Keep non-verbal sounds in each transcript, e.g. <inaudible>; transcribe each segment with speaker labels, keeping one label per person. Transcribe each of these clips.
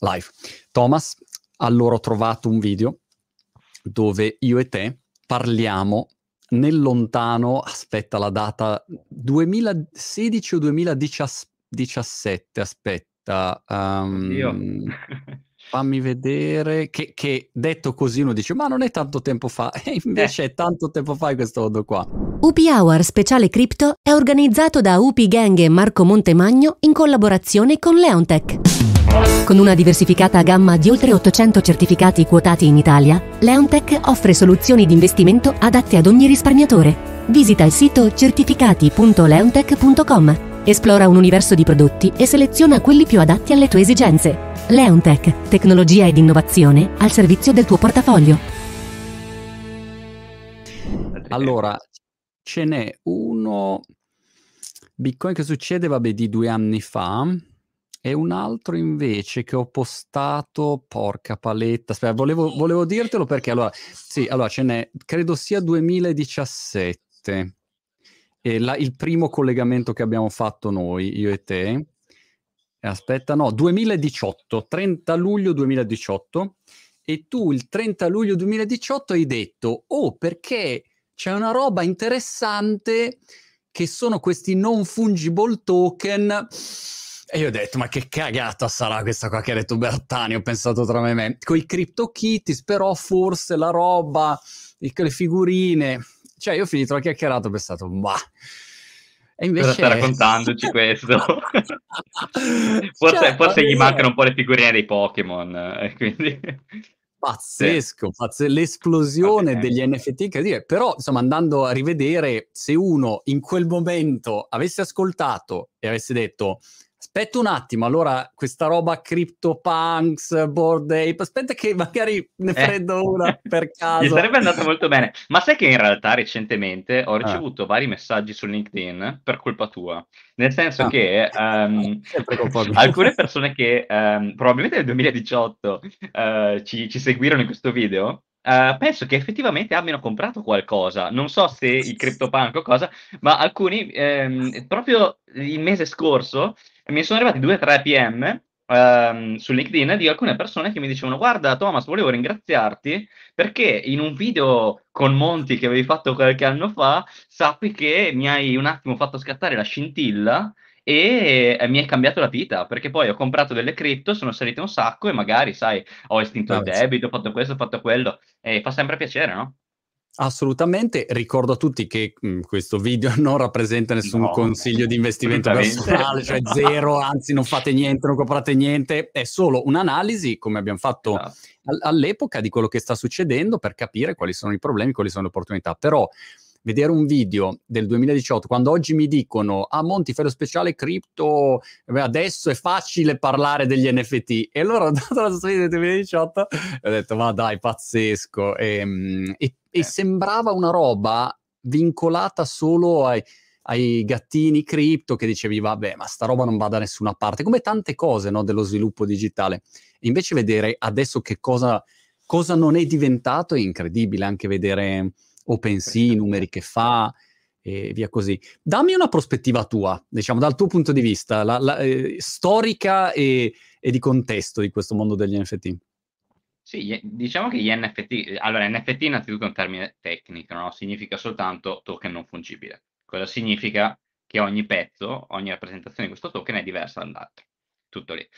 Speaker 1: Live. Thomas, allora ho trovato un video dove io e te parliamo nel lontano, aspetta la data, 2016 o 2017, aspetta. Um, <laughs> fammi vedere, che, che, detto così uno dice ma non è tanto tempo fa, e invece eh. è tanto tempo fa in questo modo qua.
Speaker 2: UP Hour Speciale Crypto è organizzato da UP Gang e Marco Montemagno in collaborazione con Leontech. Con una diversificata gamma di oltre 800 certificati quotati in Italia, Leontech offre soluzioni di investimento adatte ad ogni risparmiatore. Visita il sito certificati.leontech.com, esplora un universo di prodotti e seleziona quelli più adatti alle tue esigenze. Leontech, tecnologia ed innovazione al servizio del tuo portafoglio.
Speaker 1: Allora, ce n'è uno Bitcoin che succede, vabbè, di due anni fa e un altro invece che ho postato, porca paletta, aspetta, volevo, volevo dirtelo perché allora, sì, allora ce n'è, credo sia 2017, e la, il primo collegamento che abbiamo fatto noi, io e te, aspetta, no, 2018, 30 luglio 2018, e tu il 30 luglio 2018 hai detto, oh, perché c'è una roba interessante che sono questi non fungible token e io ho detto, ma che cagata sarà questa qua che ha detto Bertani? Ho pensato tra me e me. Con i CryptoKitties, però forse la roba, le figurine... Cioè, io ho finito la chiacchierata ho pensato, ma...
Speaker 3: E invece... Cosa stai raccontandoci <laughs> questo? forse, cioè, forse gli mancano un po' le figurine dei Pokémon, eh, quindi... <laughs>
Speaker 1: Pazzesco, pazz- l'esplosione okay. degli NFT, che però insomma andando a rivedere se uno in quel momento avesse ascoltato e avesse detto aspetta un attimo, allora questa roba CryptoPunks, Board Ape, aspetta che magari ne eh. prendo eh. una <laughs> per caso.
Speaker 3: Mi sarebbe andato molto bene. Ma sai che in realtà recentemente ho ah. ricevuto ah. vari messaggi su LinkedIn per colpa tua. Nel senso ah. che <laughs> um, alcune persone che um, probabilmente nel 2018 uh, eh, ci, ci seguirono in questo video Uh, penso che effettivamente abbiano comprato qualcosa. Non so se il CryptoPunk o cosa, ma alcuni ehm, proprio il mese scorso mi sono arrivati due o tre PM ehm, su LinkedIn di alcune persone che mi dicevano guarda Thomas volevo ringraziarti perché in un video con Monti che avevi fatto qualche anno fa sappi che mi hai un attimo fatto scattare la scintilla e mi è cambiato la vita perché poi ho comprato delle cripto, sono salite un sacco e magari sai ho estinto il debito, ho fatto questo, ho fatto quello e fa sempre piacere no?
Speaker 1: Assolutamente, ricordo a tutti che mh, mhmm, questo video <laughs> non rappresenta nessun no, consiglio di investimento personale, cioè zero, anzi non fate niente, non comprate niente, è solo un'analisi, come abbiamo fatto esatto. all'epoca, di quello che sta succedendo per capire quali sono i problemi, quali sono le opportunità. Però vedere un video del 2018, quando oggi mi dicono, ah Monti fai lo speciale cripto, adesso è facile parlare degli NFT, e allora <laughs> ho dato la storia del 2018 e ho detto, ma dai, pazzesco, e, ehm, e, e eh. sembrava una roba vincolata solo ai, ai gattini cripto che dicevi vabbè ma sta roba non va da nessuna parte come tante cose no, dello sviluppo digitale invece vedere adesso che cosa, cosa non è diventato è incredibile anche vedere OpenSea, i numeri che fa e via così. Dammi una prospettiva tua, diciamo, dal tuo punto di vista, la, la, eh, storica e, e, di contesto di questo mondo degli NFT.
Speaker 3: Sì, diciamo che gli NFT, allora NFT innanzitutto è un termine tecnico, no? significa soltanto token non fungibile. Cosa significa? Che ogni pezzo, ogni rappresentazione di questo token è diversa dall'altro. Tutto lì.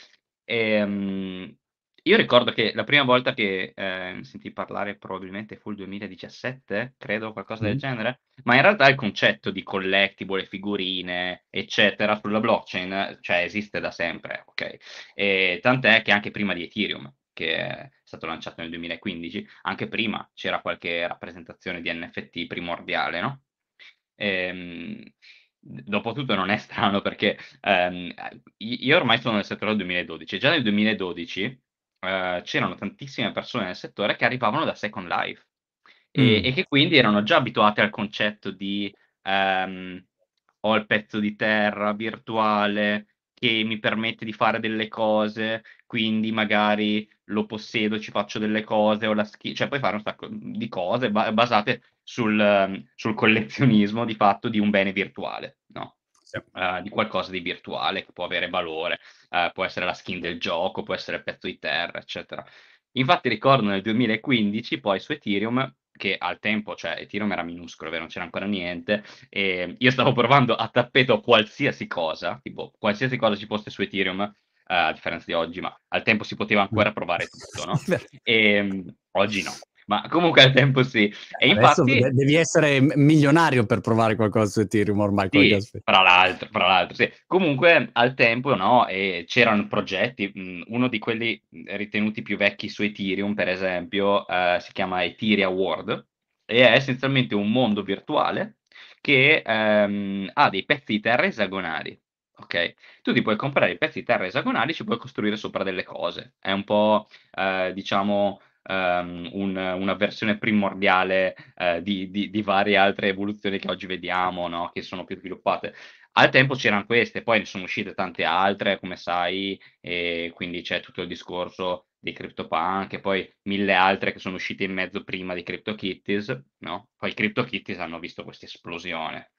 Speaker 3: E, um, io ricordo che la prima volta che eh, sentì parlare probabilmente fu il 2017, credo, qualcosa del genere, ma in realtà il concetto di collectible, figurine, eccetera, sulla blockchain, cioè esiste da sempre, ok? E tant'è che anche prima di Ethereum, che è stato lanciato nel 2015, anche prima c'era qualche rappresentazione di NFT primordiale, no? Ehm, Dopotutto non è strano perché ehm, io ormai sono nel settore del 2012 e già nel 2012 eh, c'erano tantissime persone nel settore che arrivavano da Second Life e, mm. e che quindi erano già abituate al concetto di ehm, ho il pezzo di terra virtuale che mi permette di fare delle cose, quindi magari lo possiedo, ci faccio delle cose, ho la skill, cioè puoi fare un sacco di cose ba- basate sul, sul collezionismo di fatto di un bene virtuale, no? sì. uh, di qualcosa di virtuale che può avere valore, uh, può essere la skin del gioco, può essere il pezzo di terra, eccetera. Infatti ricordo nel 2015 poi su Ethereum che al tempo, cioè Ethereum era minuscolo, non c'era ancora niente, e io stavo provando a tappeto qualsiasi cosa, tipo qualsiasi cosa ci fosse su Ethereum, uh, a differenza di oggi, ma al tempo si poteva ancora provare tutto, no? <laughs> E um, oggi no ma comunque al tempo sì. E
Speaker 1: Adesso infatti, devi essere milionario per provare qualcosa su Ethereum ormai.
Speaker 3: Sì, fra l'altro, fra l'altro sì. Comunque al tempo no, e c'erano progetti, uno di quelli ritenuti più vecchi su Ethereum, per esempio, eh, si chiama Ethereum World e è essenzialmente un mondo virtuale che ehm, ha dei pezzi di terra esagonali. Ok, tu ti puoi comprare i pezzi di terra esagonali, ci puoi costruire sopra delle cose. È un po', eh, diciamo, um, un, una versione primordiale uh, di, di, di, varie altre evoluzioni che oggi vediamo, no? che sono più sviluppate. Al tempo c'erano queste, poi ne sono uscite tante altre, come sai, e quindi c'è tutto il discorso di CryptoPunk e poi mille altre che sono uscite in mezzo prima di CryptoKitties, no? Poi CryptoKitties hanno visto questa esplosione.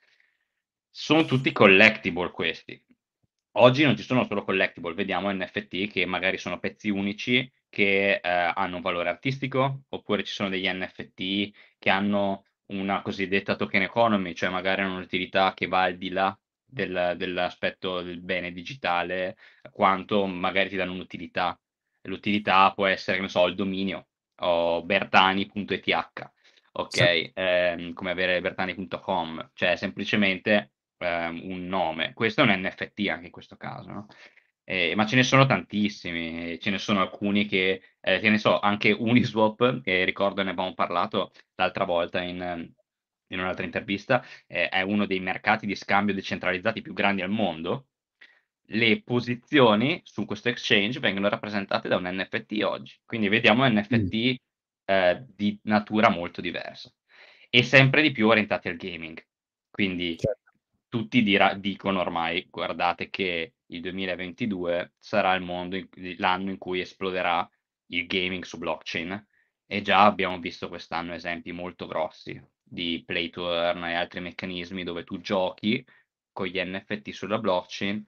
Speaker 3: Sono tutti collectible questi. Oggi non ci sono solo collectible, vediamo NFT che magari sono pezzi unici che eh, hanno un valore artistico, oppure ci sono degli NFT che hanno una cosiddetta token economy, cioè magari hanno un'utilità che va al di là del, dell'aspetto del bene digitale, quanto magari ti danno un'utilità. L'utilità può essere, che ne so, il dominio o bertani.eth, ok? Sì. Eh, come avere bertani.com, cioè semplicemente eh, un nome. Questo è un NFT anche in questo caso, no? Eh, ma ce ne sono tantissimi, ce ne sono alcuni che, eh, che ne so, anche Uniswap, che ricordo ne abbiamo parlato l'altra volta in, in un'altra intervista, eh, è uno dei mercati di scambio decentralizzati più grandi al mondo. Le posizioni su questo exchange vengono rappresentate da un NFT oggi, quindi vediamo NFT mm. Eh, di natura molto diversa e sempre di più orientati al gaming. Quindi certo tutti dirà, dicono ormai, guardate che il 2022 sarà il mondo, in, l'anno in cui esploderà il gaming su blockchain e già abbiamo visto quest'anno esempi molto grossi di play to earn e altri meccanismi dove tu giochi con gli NFT sulla blockchain,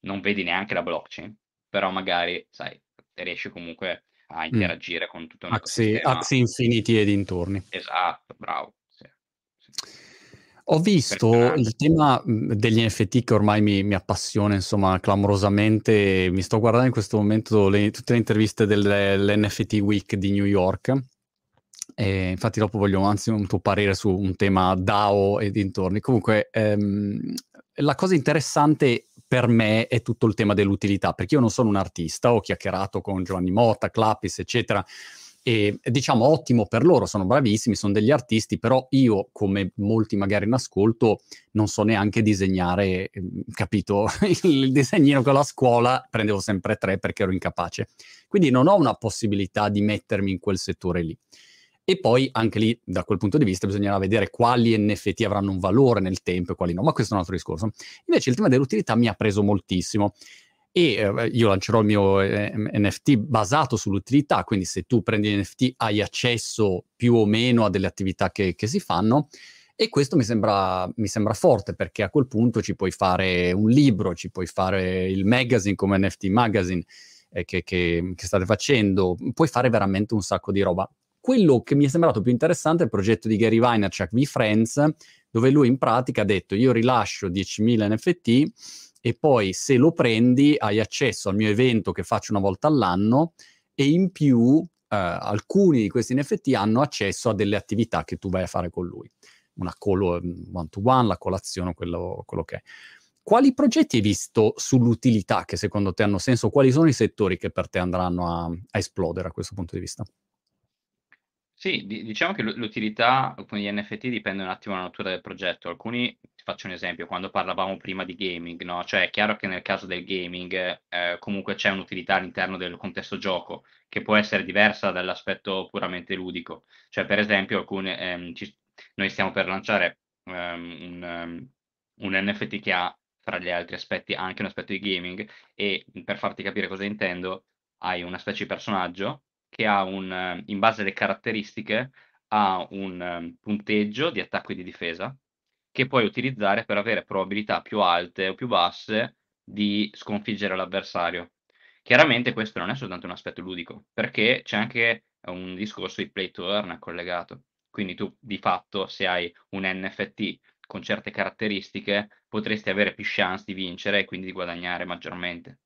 Speaker 3: non vedi neanche la blockchain, però magari, sai, riesci comunque a mm. interagire mm. con tutto un
Speaker 1: Axie, Axie Infinity e dintorni.
Speaker 3: Esatto, bravo.
Speaker 1: Ho visto il tema degli NFT che ormai mi, mi, appassiona, insomma, clamorosamente. Mi sto guardando in questo momento le, tutte le interviste dell'NFT Week di New York. E infatti, dopo voglio anzi un tuo parere su un tema DAO e dintorni. Comunque, ehm, la cosa interessante per me è tutto il tema dell'utilità, perché io non sono un artista, ho chiacchierato con Giovanni Motta, Clapis, eccetera e diciamo ottimo per loro, sono bravissimi, sono degli artisti, però io, come molti magari in ascolto, non so neanche disegnare, ehm, capito? <laughs> Il disegnino con la scuola prendevo sempre tre perché ero incapace. Quindi non ho una possibilità di mettermi in quel settore lì. E poi anche lì, da quel punto di vista, bisognerà vedere quali NFT avranno un valore nel tempo e quali no, ma questo è un altro discorso. Invece il tema dell'utilità mi ha preso moltissimo e eh, io lancerò il mio eh, NFT basato sull'utilità, quindi se tu prendi NFT hai accesso più o meno a delle attività che, che si fanno e questo mi sembra, mi sembra, forte perché a quel punto ci puoi fare un libro, ci puoi fare il magazine come NFT Magazine eh, che, che, che state facendo, puoi fare veramente un sacco di roba. Quello che mi è sembrato più interessante è il progetto di Gary Vaynerchuk, V-Friends, dove lui in pratica ha detto io rilascio 10.000 NFT e poi se lo prendi hai accesso al mio evento che faccio una volta all'anno e in più eh, alcuni di questi NFT hanno accesso a delle attività che tu vai a fare con lui. Una call mm, one to one, la colazione, quello, quello che è. Quali progetti hai visto sull'utilità che secondo te hanno senso? Quali sono i settori che per te andranno a, a esplodere a questo punto di vista?
Speaker 3: Sì, diciamo che l'utilità con gli NFT dipende un attimo dalla natura del progetto. Alcuni faccio un esempio, quando parlavamo prima di gaming, no? Cioè è chiaro che nel caso del gaming eh, comunque c'è un'utilità all'interno del contesto gioco che può essere diversa dall'aspetto puramente ludico. Cioè per esempio alcune, ehm, ci, noi stiamo per lanciare um, un, um, un NFT che ha fra gli altri aspetti anche un aspetto di gaming e per farti capire cosa intendo hai una specie di personaggio che ha un, in base alle caratteristiche ha un um, punteggio di attacco e di difesa che puoi utilizzare per avere probabilità più alte o più basse di sconfiggere l'avversario. Chiaramente questo non è soltanto un aspetto ludico, perché c'è anche un discorso di play to earn collegato. Quindi tu di fatto se hai un NFT con certe caratteristiche potresti avere più chance di vincere e quindi di guadagnare maggiormente.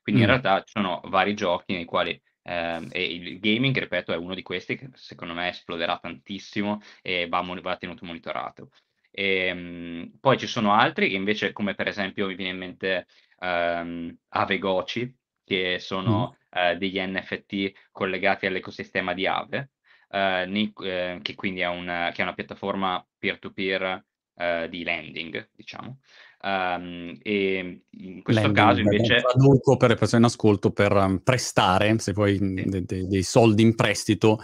Speaker 3: Quindi mm. in realtà ci sono vari giochi nei quali eh, e il gaming, ripeto, è uno di questi che secondo me esploderà tantissimo e va, va tenuto monitorato. E, ehm, poi ci sono altri che invece, come per esempio mi viene in mente um, Avegoci, che sono mm. uh, degli NFT collegati all'ecosistema di Ave, uh, nei, uh, che quindi è, un, che è, una piattaforma peer-to-peer di lending, diciamo. Um, e in questo Lending, caso invece...
Speaker 1: Traduco per le persone in ascolto per um, prestare, se vuoi sì. de- de- dei soldi in prestito,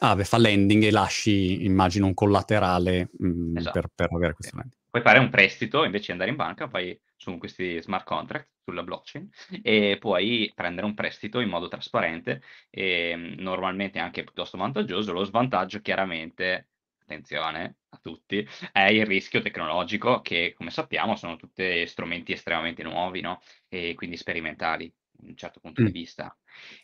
Speaker 1: ah, beh, fa lending e lasci, immagino, un collaterale mh, esatto. per, per, avere questo lending.
Speaker 3: Puoi fare un prestito invece di andare in banca, vai su questi smart contract sulla blockchain e puoi prendere un prestito in modo trasparente e normalmente anche piuttosto vantaggioso. Lo svantaggio chiaramente attenzione a tutti, è il rischio tecnologico che, come sappiamo, sono tutti strumenti estremamente nuovi, no? E quindi sperimentali, da un certo punto mm. di vista.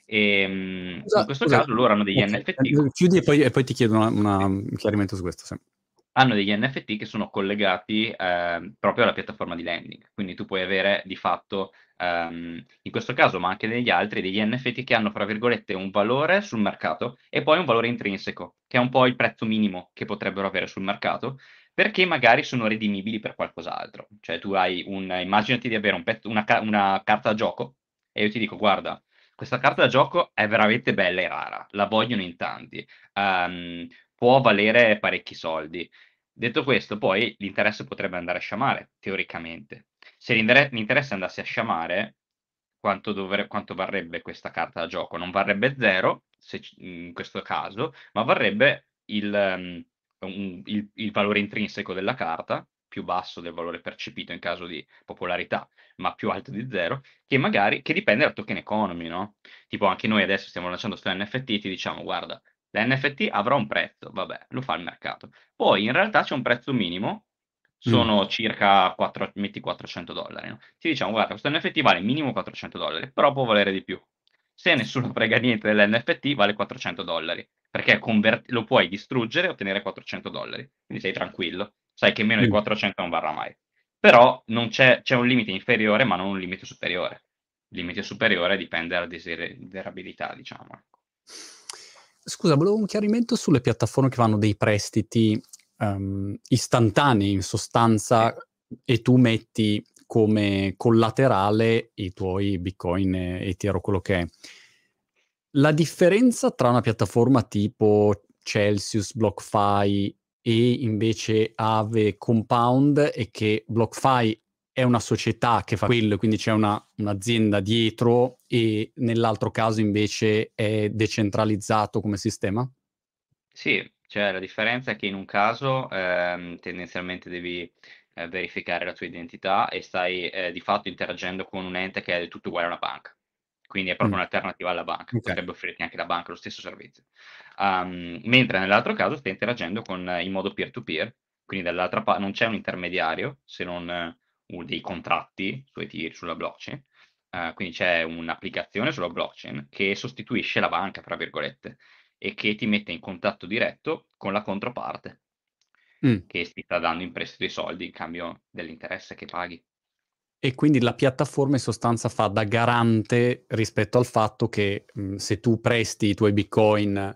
Speaker 3: E, ehm, scusa, in questo scusa, caso loro hanno degli okay. NFT.
Speaker 1: Eh, chiudi e poi, e poi ti chiedo una, una, un chiarimento su questo. Sì
Speaker 3: hanno degli NFT che sono collegati eh, proprio alla piattaforma di lending. Quindi tu puoi avere di fatto, ehm, in questo caso, ma anche negli altri, degli NFT che hanno, fra virgolette, un valore sul mercato e poi un valore intrinseco, che è un po' il prezzo minimo che potrebbero avere sul mercato, perché magari sono redimibili per qualcos'altro. Cioè tu hai un, immaginati di avere un pezzo, una, una carta da gioco e io ti dico, guarda, questa carta da gioco è veramente bella e rara, la vogliono in tanti. Um, può valere parecchi soldi. Detto questo, poi l'interesse potrebbe andare a sciamare, teoricamente. Se l'interesse andasse a sciamare, quanto, dovre- quanto varrebbe questa carta da gioco? Non varrebbe zero, se, in questo caso, ma varrebbe il, um, il, il valore intrinseco della carta, più basso del valore percepito in caso di popolarità, ma più alto di zero, che magari che dipende dal token economy, no? Tipo anche noi adesso stiamo lanciando sto NFT, ti diciamo, guarda, L'NFT avrà un prezzo, vabbè, lo fa il mercato. Poi in realtà c'è un prezzo minimo, sono mm. circa 4, metti 400 dollari. No? Ti diciamo, guarda, questo NFT vale minimo 400 dollari, però può valere di più. Se nessuno <laughs> frega niente dell'NFT, vale 400 dollari, perché convert- lo puoi distruggere e ottenere 400 dollari. Quindi sei tranquillo, sai che meno mm. di 400 non varrà mai. Però c'è, c'è, un limite inferiore, ma non un limite superiore. Il limite superiore dipende dalla desiderabilità, diciamo. Ecco.
Speaker 1: Scusa, volevo un chiarimento sulle piattaforme che fanno dei prestiti um, istantanei in sostanza e tu metti come collaterale i tuoi bitcoin e Ether o quello che è. La differenza tra una piattaforma tipo Celsius, BlockFi e invece Aave Compound è che BlockFi è una società che fa quello, quindi c'è una, un'azienda dietro e nell'altro caso invece è decentralizzato come sistema?
Speaker 3: Sì, cioè la differenza è che in un caso ehm, tendenzialmente devi eh, verificare la tua identità e stai eh, di fatto interagendo con un ente che è del tutto uguale a una banca. Quindi è proprio mm. un'alternativa alla banca, okay. potrebbe offrirti anche la banca lo stesso servizio. Um, mentre nell'altro caso stai interagendo con, in modo peer-to-peer, quindi dall'altra parte non c'è un intermediario se non dei contratti su Ethereum, sulla blockchain, uh, quindi c'è un'applicazione sulla blockchain che sostituisce la banca, tra virgolette, e che ti mette in contatto diretto con la controparte, mm. che ti sta dando in prestito i soldi in cambio dell'interesse che paghi.
Speaker 1: E quindi la piattaforma in sostanza fa da garante rispetto al fatto che mh, se tu presti i tuoi bitcoin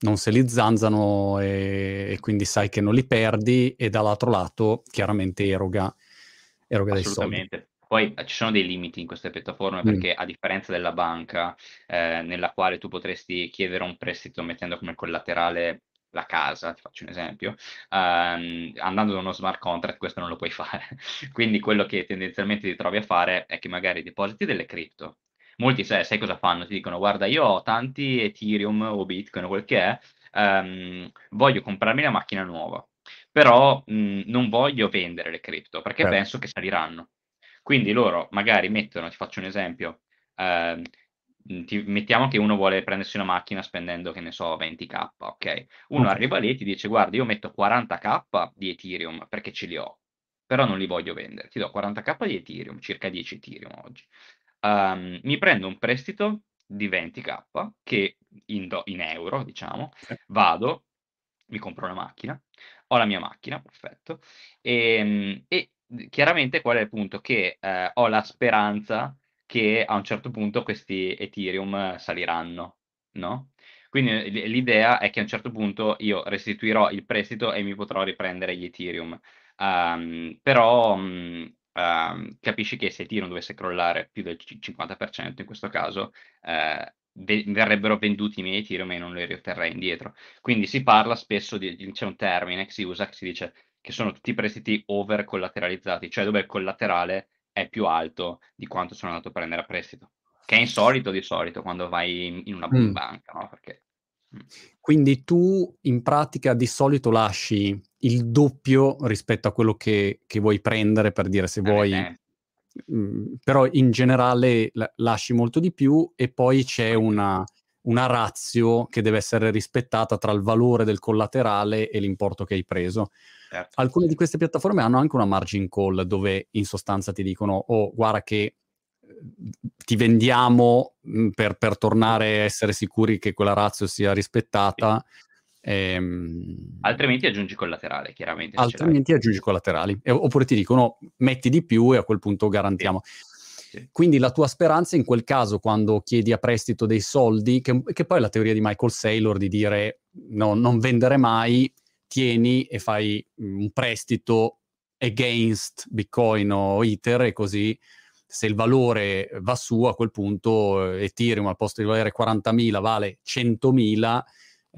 Speaker 1: non se li zanzano e, e, quindi sai che non li perdi e dall'altro lato chiaramente eroga eroga dei soldi.
Speaker 3: Poi eh, ci sono dei limiti in queste piattaforme mm. perché a differenza della banca, eh, nella quale tu potresti chiedere un prestito mettendo come collaterale la casa, ti faccio un esempio, ehm, andando da uno smart contract questo non lo puoi <laughs> fare. Quindi quello che tendenzialmente ti trovi a fare è che magari depositi delle cripto. Molti sai, sai cosa fanno? Ti dicono guarda io ho tanti Ethereum o Bitcoin o quel che è, ehm, voglio comprarmi la macchina nuova però mh, non voglio vendere le cripto perché certo. penso che saliranno. Quindi loro magari mettono, ti faccio un esempio, eh, ti mettiamo che uno vuole prendersi una macchina spendendo, che ne so, 20k, ok? Uno
Speaker 1: Ok.
Speaker 3: arriva lì e ti dice: "Guarda, io metto 40k di Ethereum perché ce li ho, però non li voglio vendere. Ti do 40k di Ethereum, circa 10 Ethereum oggi. Uhm, mi prendo un prestito di 20k che in do in euro, diciamo,
Speaker 1: Sì.
Speaker 3: vado, mi compro una macchina, ho la mia macchina, perfetto, ehm, e d chiaramente qual è il punto? Che, ehm, ho la speranza che a un certo punto questi Ethereum saliranno, no, quindi l l'idea è che a un certo punto io restituirò il prestito e mi potrò riprendere gli Ethereum. Uhm, però, mhmm, uhm, capisci che se Ethereum dovesse crollare più del ci 50% in questo caso, ve verrebbero venduti i miei Ethereum e non li riotterrei indietro. Quindi si parla spesso di c'è un termine che si usa, che si dice che sono tutti prestiti over collateralizzati, cioè dove il collaterale è più alto di quanto sono andato a prendere a prestito, che è insolito di solito quando vai in in una
Speaker 1: Mh.
Speaker 3: banca, no, perché mh.
Speaker 1: Quindi tu in pratica di solito lasci il doppio rispetto a quello che che vuoi prendere, per dire se
Speaker 3: Per
Speaker 1: vuoi mhmm, però in generale la lasci molto di più e poi c'è una una ratio che deve essere rispettata tra il valore del collaterale e l'importo che hai preso.
Speaker 3: Certo,
Speaker 1: Alcune di
Speaker 3: sì.
Speaker 1: queste piattaforme hanno anche una margin call dove in sostanza ti dicono: "Oh, guarda che, uhm, ti vendiamo, mhmm, per per tornare a essere sicuri che quella ratio sia
Speaker 3: Sì.
Speaker 1: rispettata, ehm"
Speaker 3: Altrimenti aggiungi collaterale, chiaramente,
Speaker 1: altrimenti aggiungi collaterali. E oppure ti dicono: "Metti di più e a quel punto
Speaker 3: Sì.
Speaker 1: garantiamo".
Speaker 3: Sì.
Speaker 1: Quindi la tua speranza in quel caso, quando chiedi a prestito dei soldi, che che poi è la teoria di Michael Saylor di dire: "No non vendere mai, tieni e fai, mhmm, un prestito against Bitcoin o Ether e così se il valore va su a quel punto Ethereum al posto di valere 40.000 vale 100.000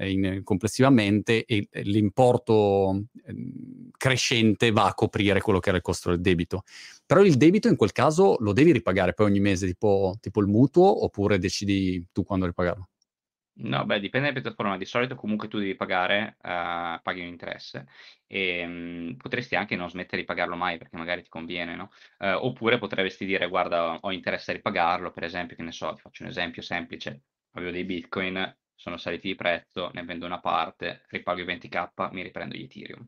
Speaker 1: in complessivamente e l'importo, ehm, crescente va a coprire quello che era il costo del debito. Però il debito in quel caso lo devi ripagare poi ogni mese, tipo tipo il mutuo, oppure decidi tu quando ripagarlo?
Speaker 3: No, beh, dipende da piattaforma. Di solito comunque tu devi pagare, uhm, paghi un interesse, ehm, potresti anche non smettere di pagarlo mai perché magari ti conviene, no, uhm, oppure potresti dire: "Guarda, ho interesse a ripagarlo", per esempio, che ne so, ti faccio un esempio semplice: avevo dei Bitcoin, sono saliti di prezzo, ne vendo una parte, ripago i 20k, mi riprendo gli Ethereum,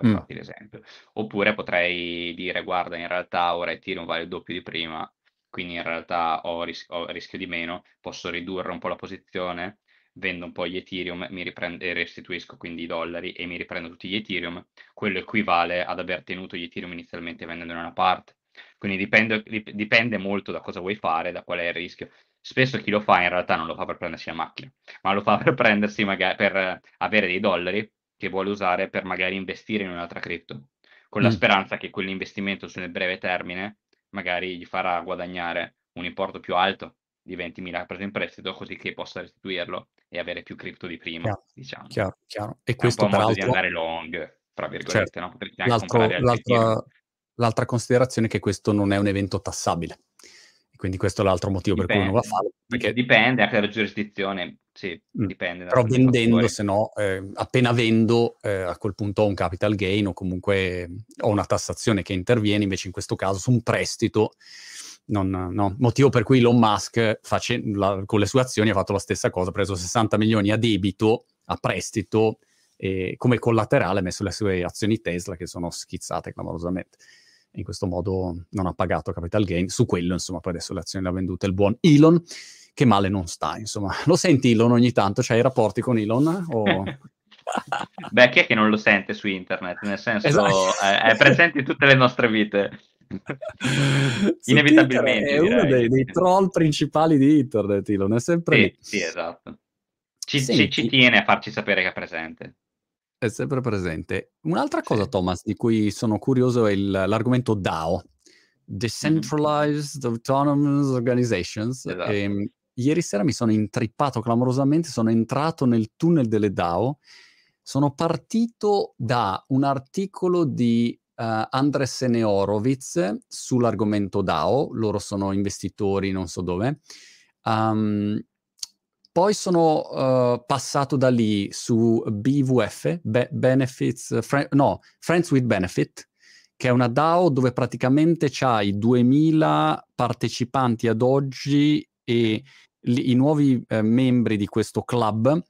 Speaker 3: per
Speaker 1: Mh.
Speaker 3: farti l'esempio. Oppure potrei dire: "Guarda, in realtà ora Ethereum vale il doppio di prima, quindi in realtà ho ris ho rischio di meno, posso ridurre un po' la posizione, vendo un po' gli Ethereum, mi riprend e restituisco quindi i dollari e mi riprendo tutti gli Ethereum". Quello equivale ad aver tenuto gli Ethereum inizialmente vendendone una parte. Quindi dipende dip dipende molto da cosa vuoi fare, da qual è il rischio. Spesso chi lo fa in realtà non lo fa per prendersi la macchina, ma lo fa per prendersi maga per avere dei dollari che vuole usare per magari investire in un'altra cripto, con la
Speaker 1: Mh.
Speaker 3: speranza che quell'investimento sul breve termine magari gli farà guadagnare un importo più alto di 20.000 preso in prestito, così che possa restituirlo e avere più cripto di prima,
Speaker 1: Chiaro,
Speaker 3: diciamo.
Speaker 1: chiaro, chiaro. E
Speaker 3: È
Speaker 1: questo
Speaker 3: un modo di
Speaker 1: peraltro
Speaker 3: andare "long", tra
Speaker 1: Certo.
Speaker 3: virgolette, no, potresti anche
Speaker 1: L'altro l'altra l'altra considerazione è che questo non è un evento tassabile. Quindi questo è l'altro motivo per cui uno va a
Speaker 3: Dipende,
Speaker 1: farlo, perché
Speaker 3: dipende anche dalla giurisdizione, sì,
Speaker 1: Mh.
Speaker 3: dipende
Speaker 1: Però vendendo se no, ehm, appena vendo, ehm, a quel punto ho un capital gain o comunque ho una tassazione che interviene, invece in questo caso su un prestito non no. Motivo per cui Elon Musk face la con le sue azioni ha fatto la stessa cosa, ha preso 60.000.000 a debito, a prestito e come collaterale ha messo le sue azioni Tesla che sono schizzate clamorosamente. In questo modo non ha pagato capital gain. Su quello insomma poi adesso le azioni le ha vendute il buon Elon, che male non sta insomma. Lo senti Elon ogni tanto? C'hai rapporti con Elon o <laughs>
Speaker 3: Beh, chi è che non lo sente su internet? Nel senso
Speaker 1: Esa
Speaker 3: è è presente in tutte le nostre vite. <laughs> Inevitabilmente
Speaker 1: è uno dei dei troll principali di internet Elon, è sempre
Speaker 3: Sì,
Speaker 1: lì.
Speaker 3: sì, esatto. Ci ci ci tiene a farci sapere che è presente.
Speaker 1: È sempre presente. Un'altra cosa
Speaker 3: Sì.
Speaker 1: Thomas di cui sono curioso è il l'argomento DAO. Decentralized Autonomous Organizations.
Speaker 3: Esatto.
Speaker 1: Ehm, ieri sera mi sono intrippato clamorosamente, sono entrato nel tunnel delle DAO, sono partito da un articolo di, uhm, Andreessen e Horowitz sull'argomento DAO, loro sono investitori non so dove. Uhm, poi sono, uhm, passato da lì su BVF, Be Benefits Frie no, Friends with Benefit, che è una DAO dove praticamente c'hai 2000 partecipanti ad oggi e li, i nuovi eh, membri di questo club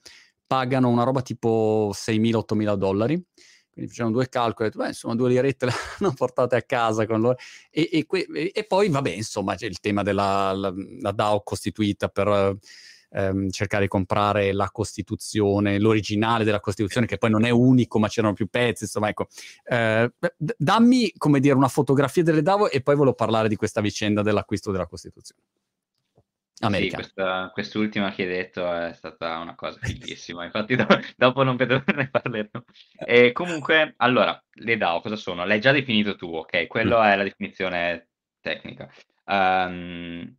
Speaker 1: pagano una roba tipo 6.000-8.000 dollari. Quindi facciamo due calcoli, beh, insomma, due lirette le <laughs> hanno portate a casa con loro. E, e, que- e, poi, vabbè, insomma, c'è il tema della la, la DAO costituita per ehm, cercare di comprare la Costituzione, l'originale della Costituzione, che poi non è unico, ma c'erano più pezzi. Insomma, ecco, eh, dammi, come dire, una fotografia delle DAO e poi volevo parlare di questa vicenda dell'acquisto della Costituzione.
Speaker 3: Americana. Sì, questa, quest'ultima che hai detto è stata una cosa <laughs> fighissima, infatti do, dopo non vedo ne parlerò. E comunque, allora, le DAO cosa sono? L'hai già definito tu, ok? Quella mm. è la definizione tecnica. Um,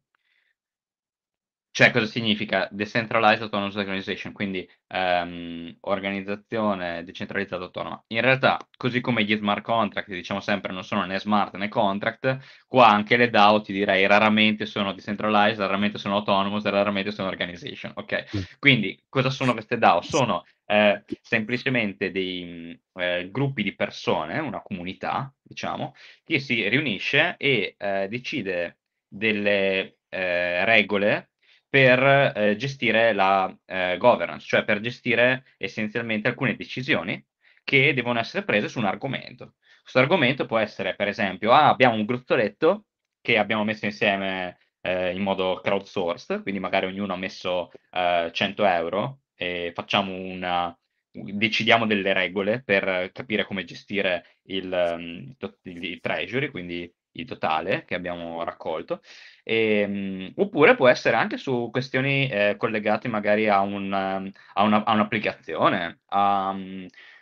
Speaker 3: cioè, cosa significa Decentralized Autonomous Organization? Quindi ehm, organizzazione decentralizzata autonoma. In realtà, così come gli smart contract, diciamo sempre, non sono né smart né contract, qua anche le DAO ti direi raramente sono decentralized, raramente sono autonomous, raramente sono organization. Ok? Quindi, cosa sono queste DAO? Sono eh, semplicemente dei eh, gruppi di persone, una comunità, diciamo, che si riunisce e eh, decide delle eh, regole per eh, gestire la eh, governance, cioè per gestire essenzialmente alcune decisioni che devono essere prese su un argomento. Questo argomento può essere, per esempio, ah, abbiamo un gruzzoletto che abbiamo messo insieme eh, in modo crowdsourced, quindi magari ognuno ha messo 100 eh, euro e facciamo una, decidiamo delle regole per capire come gestire il, mm, il, il treasury, quindi il totale che abbiamo raccolto, e, um, oppure può essere anche su questioni eh, collegate magari a, un, a, una, a un'applicazione, a,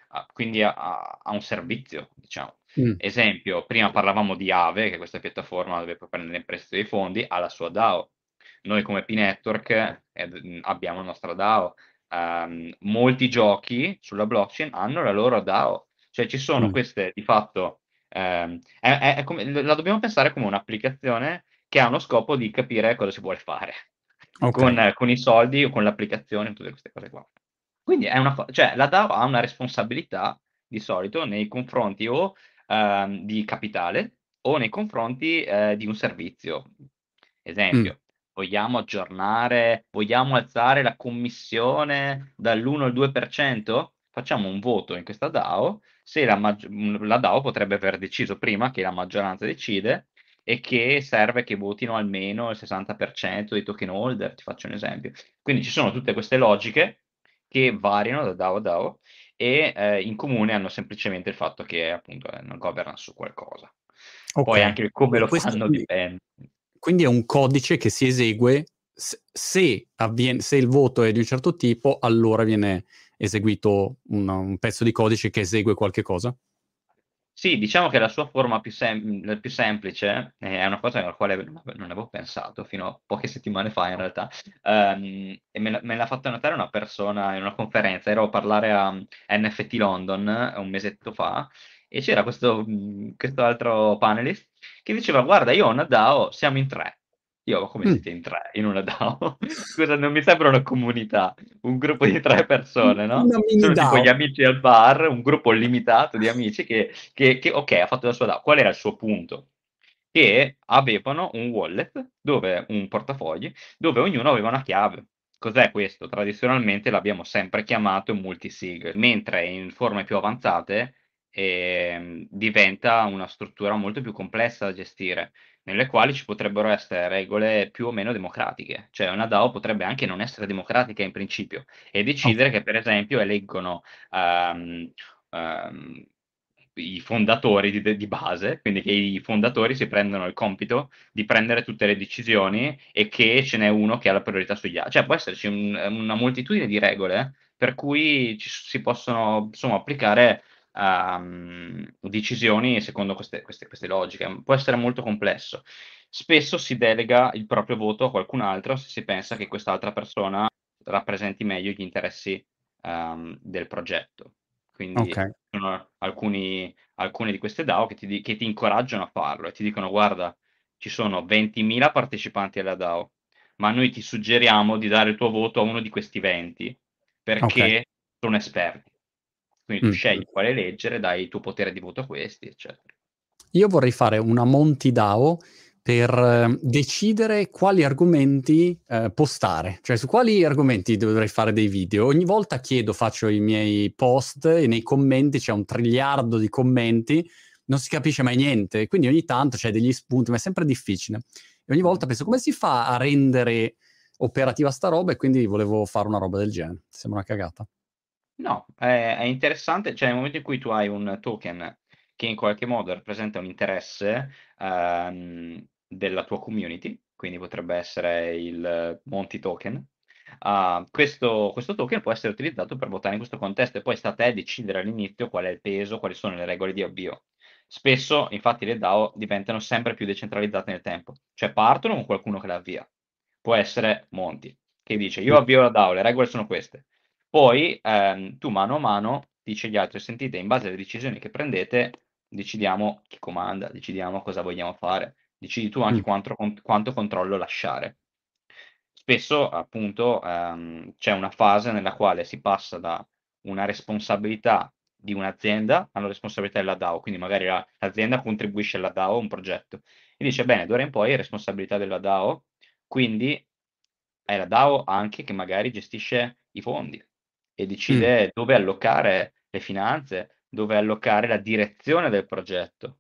Speaker 3: a, quindi a, un servizio, diciamo. Mm. Esempio, prima parlavamo di Ave, che è questa piattaforma dove puoi prendere in prestito dei fondi, ha la sua DAO. Noi come P-Network eh, abbiamo la nostra DAO. Um, molti giochi sulla blockchain hanno la loro DAO, cioè ci sono mm. queste di fatto eh, è, è, è come, la dobbiamo pensare come un'applicazione che ha uno scopo di capire cosa si vuole fare <laughs> okay. con, con, i soldi o con l'applicazione, tutte queste cose qua. Quindi è una, cioè, la DAO ha una responsabilità di solito nei confronti o eh, di capitale o nei confronti eh, di un servizio. Esempio, mm. vogliamo aggiornare, vogliamo alzare la commissione dall'1 al 2%? Facciamo un voto in questa DAO se la, maggi- la DAO potrebbe aver deciso prima che la maggioranza decide e che serve che votino almeno il 60% dei token holder, ti faccio un esempio. Quindi ci sono tutte queste logiche che variano da DAO a DAO e eh, in comune hanno semplicemente il fatto che appunto è una governance su qualcosa. Okay. Poi anche come lo Questo fanno
Speaker 1: quindi,
Speaker 3: dipende.
Speaker 1: Quindi è un codice che si esegue se, avviene, se il voto è di un certo tipo, allora viene eseguito un, un pezzo di codice che esegue qualche cosa?
Speaker 3: Sì, diciamo che la sua forma più, sem- più semplice è una cosa alla quale non avevo pensato fino a poche settimane fa in realtà, um, e me, me l'ha fatta notare una persona in una conferenza, ero a parlare a NFT London un mesetto fa, e c'era questo, questo altro panelist che diceva guarda io ho una DAO, siamo in tre, io, come mm. siete in tre in una DAO? <laughs> Scusa, non mi sembra una comunità, un gruppo di tre persone, no? Sono DAO. tipo gli amici al bar, un gruppo limitato di amici che, che, che, ok, ha fatto la sua DAO. Qual era il suo punto? Che avevano un wallet, dove, un portafogli, dove ognuno aveva una chiave. Cos'è questo? Tradizionalmente l'abbiamo sempre chiamato multisig, mentre in forme più avanzate eh, diventa una struttura molto più complessa da gestire nelle quali ci potrebbero essere regole più o meno democratiche, cioè una DAO potrebbe anche non essere democratica in principio e decidere che per esempio eleggono um, um, i fondatori di, di, base, quindi che i fondatori si prendono il compito di prendere tutte le decisioni e che ce n'è uno che ha la priorità sugli altri. Cioè può esserci un, una moltitudine di regole per cui ci, si possono insomma, applicare um, decisioni secondo queste, queste, queste logiche. Può essere molto complesso. Spesso si delega il proprio voto a qualcun altro se si pensa che quest'altra persona rappresenti meglio gli interessi um, del progetto. Quindi okay. sono alcuni, alcune di queste DAO che ti, che ti, incoraggiano a farlo e ti dicono guarda, ci sono 20.000 partecipanti alla DAO, ma noi ti suggeriamo di dare il tuo voto a uno di questi 20 perché okay. sono esperti. Quindi tu mm. scegli quale leggere, dai il tuo potere di voto a questi, eccetera.
Speaker 1: Io vorrei fare una Monty DAO per ehm, decidere quali argomenti eh, postare, cioè su quali argomenti dovrei fare dei video. Ogni volta chiedo, faccio i miei post e nei commenti c'è un triliardo di commenti, non si capisce mai niente, quindi ogni tanto c'è degli spunti, ma è sempre difficile. E ogni volta penso come si fa a rendere operativa sta roba e quindi volevo fare una roba del genere. Sembra una cagata.
Speaker 3: No, è, è interessante, cioè nel momento in cui tu hai un token che in qualche modo rappresenta un interesse, ehm, della tua community, quindi potrebbe essere il Monty Token. Uh, questo, questo, token può essere utilizzato per votare in questo contesto e poi sta a te decidere all'inizio qual è il peso, quali sono le regole di avvio. Spesso, infatti, le DAO diventano sempre più decentralizzate nel tempo, cioè partono con qualcuno che la avvia. Può essere Monty, che dice io avvio la DAO, le regole sono queste. Poi ehm, tu mano a mano dici agli altri, sentite, in base alle decisioni che prendete, decidiamo chi comanda, decidiamo cosa vogliamo fare decidi tu anche mm. quanto, quanto, controllo lasciare. Spesso, appunto, ehm, c'è una fase nella quale si passa da una responsabilità di un'azienda alla responsabilità della DAO, quindi magari la, l'azienda contribuisce alla DAO a un progetto e dice, bene, d'ora in poi è responsabilità della DAO, quindi è la DAO anche che magari gestisce i fondi e decide mm. dove allocare le finanze, dove allocare la direzione del progetto.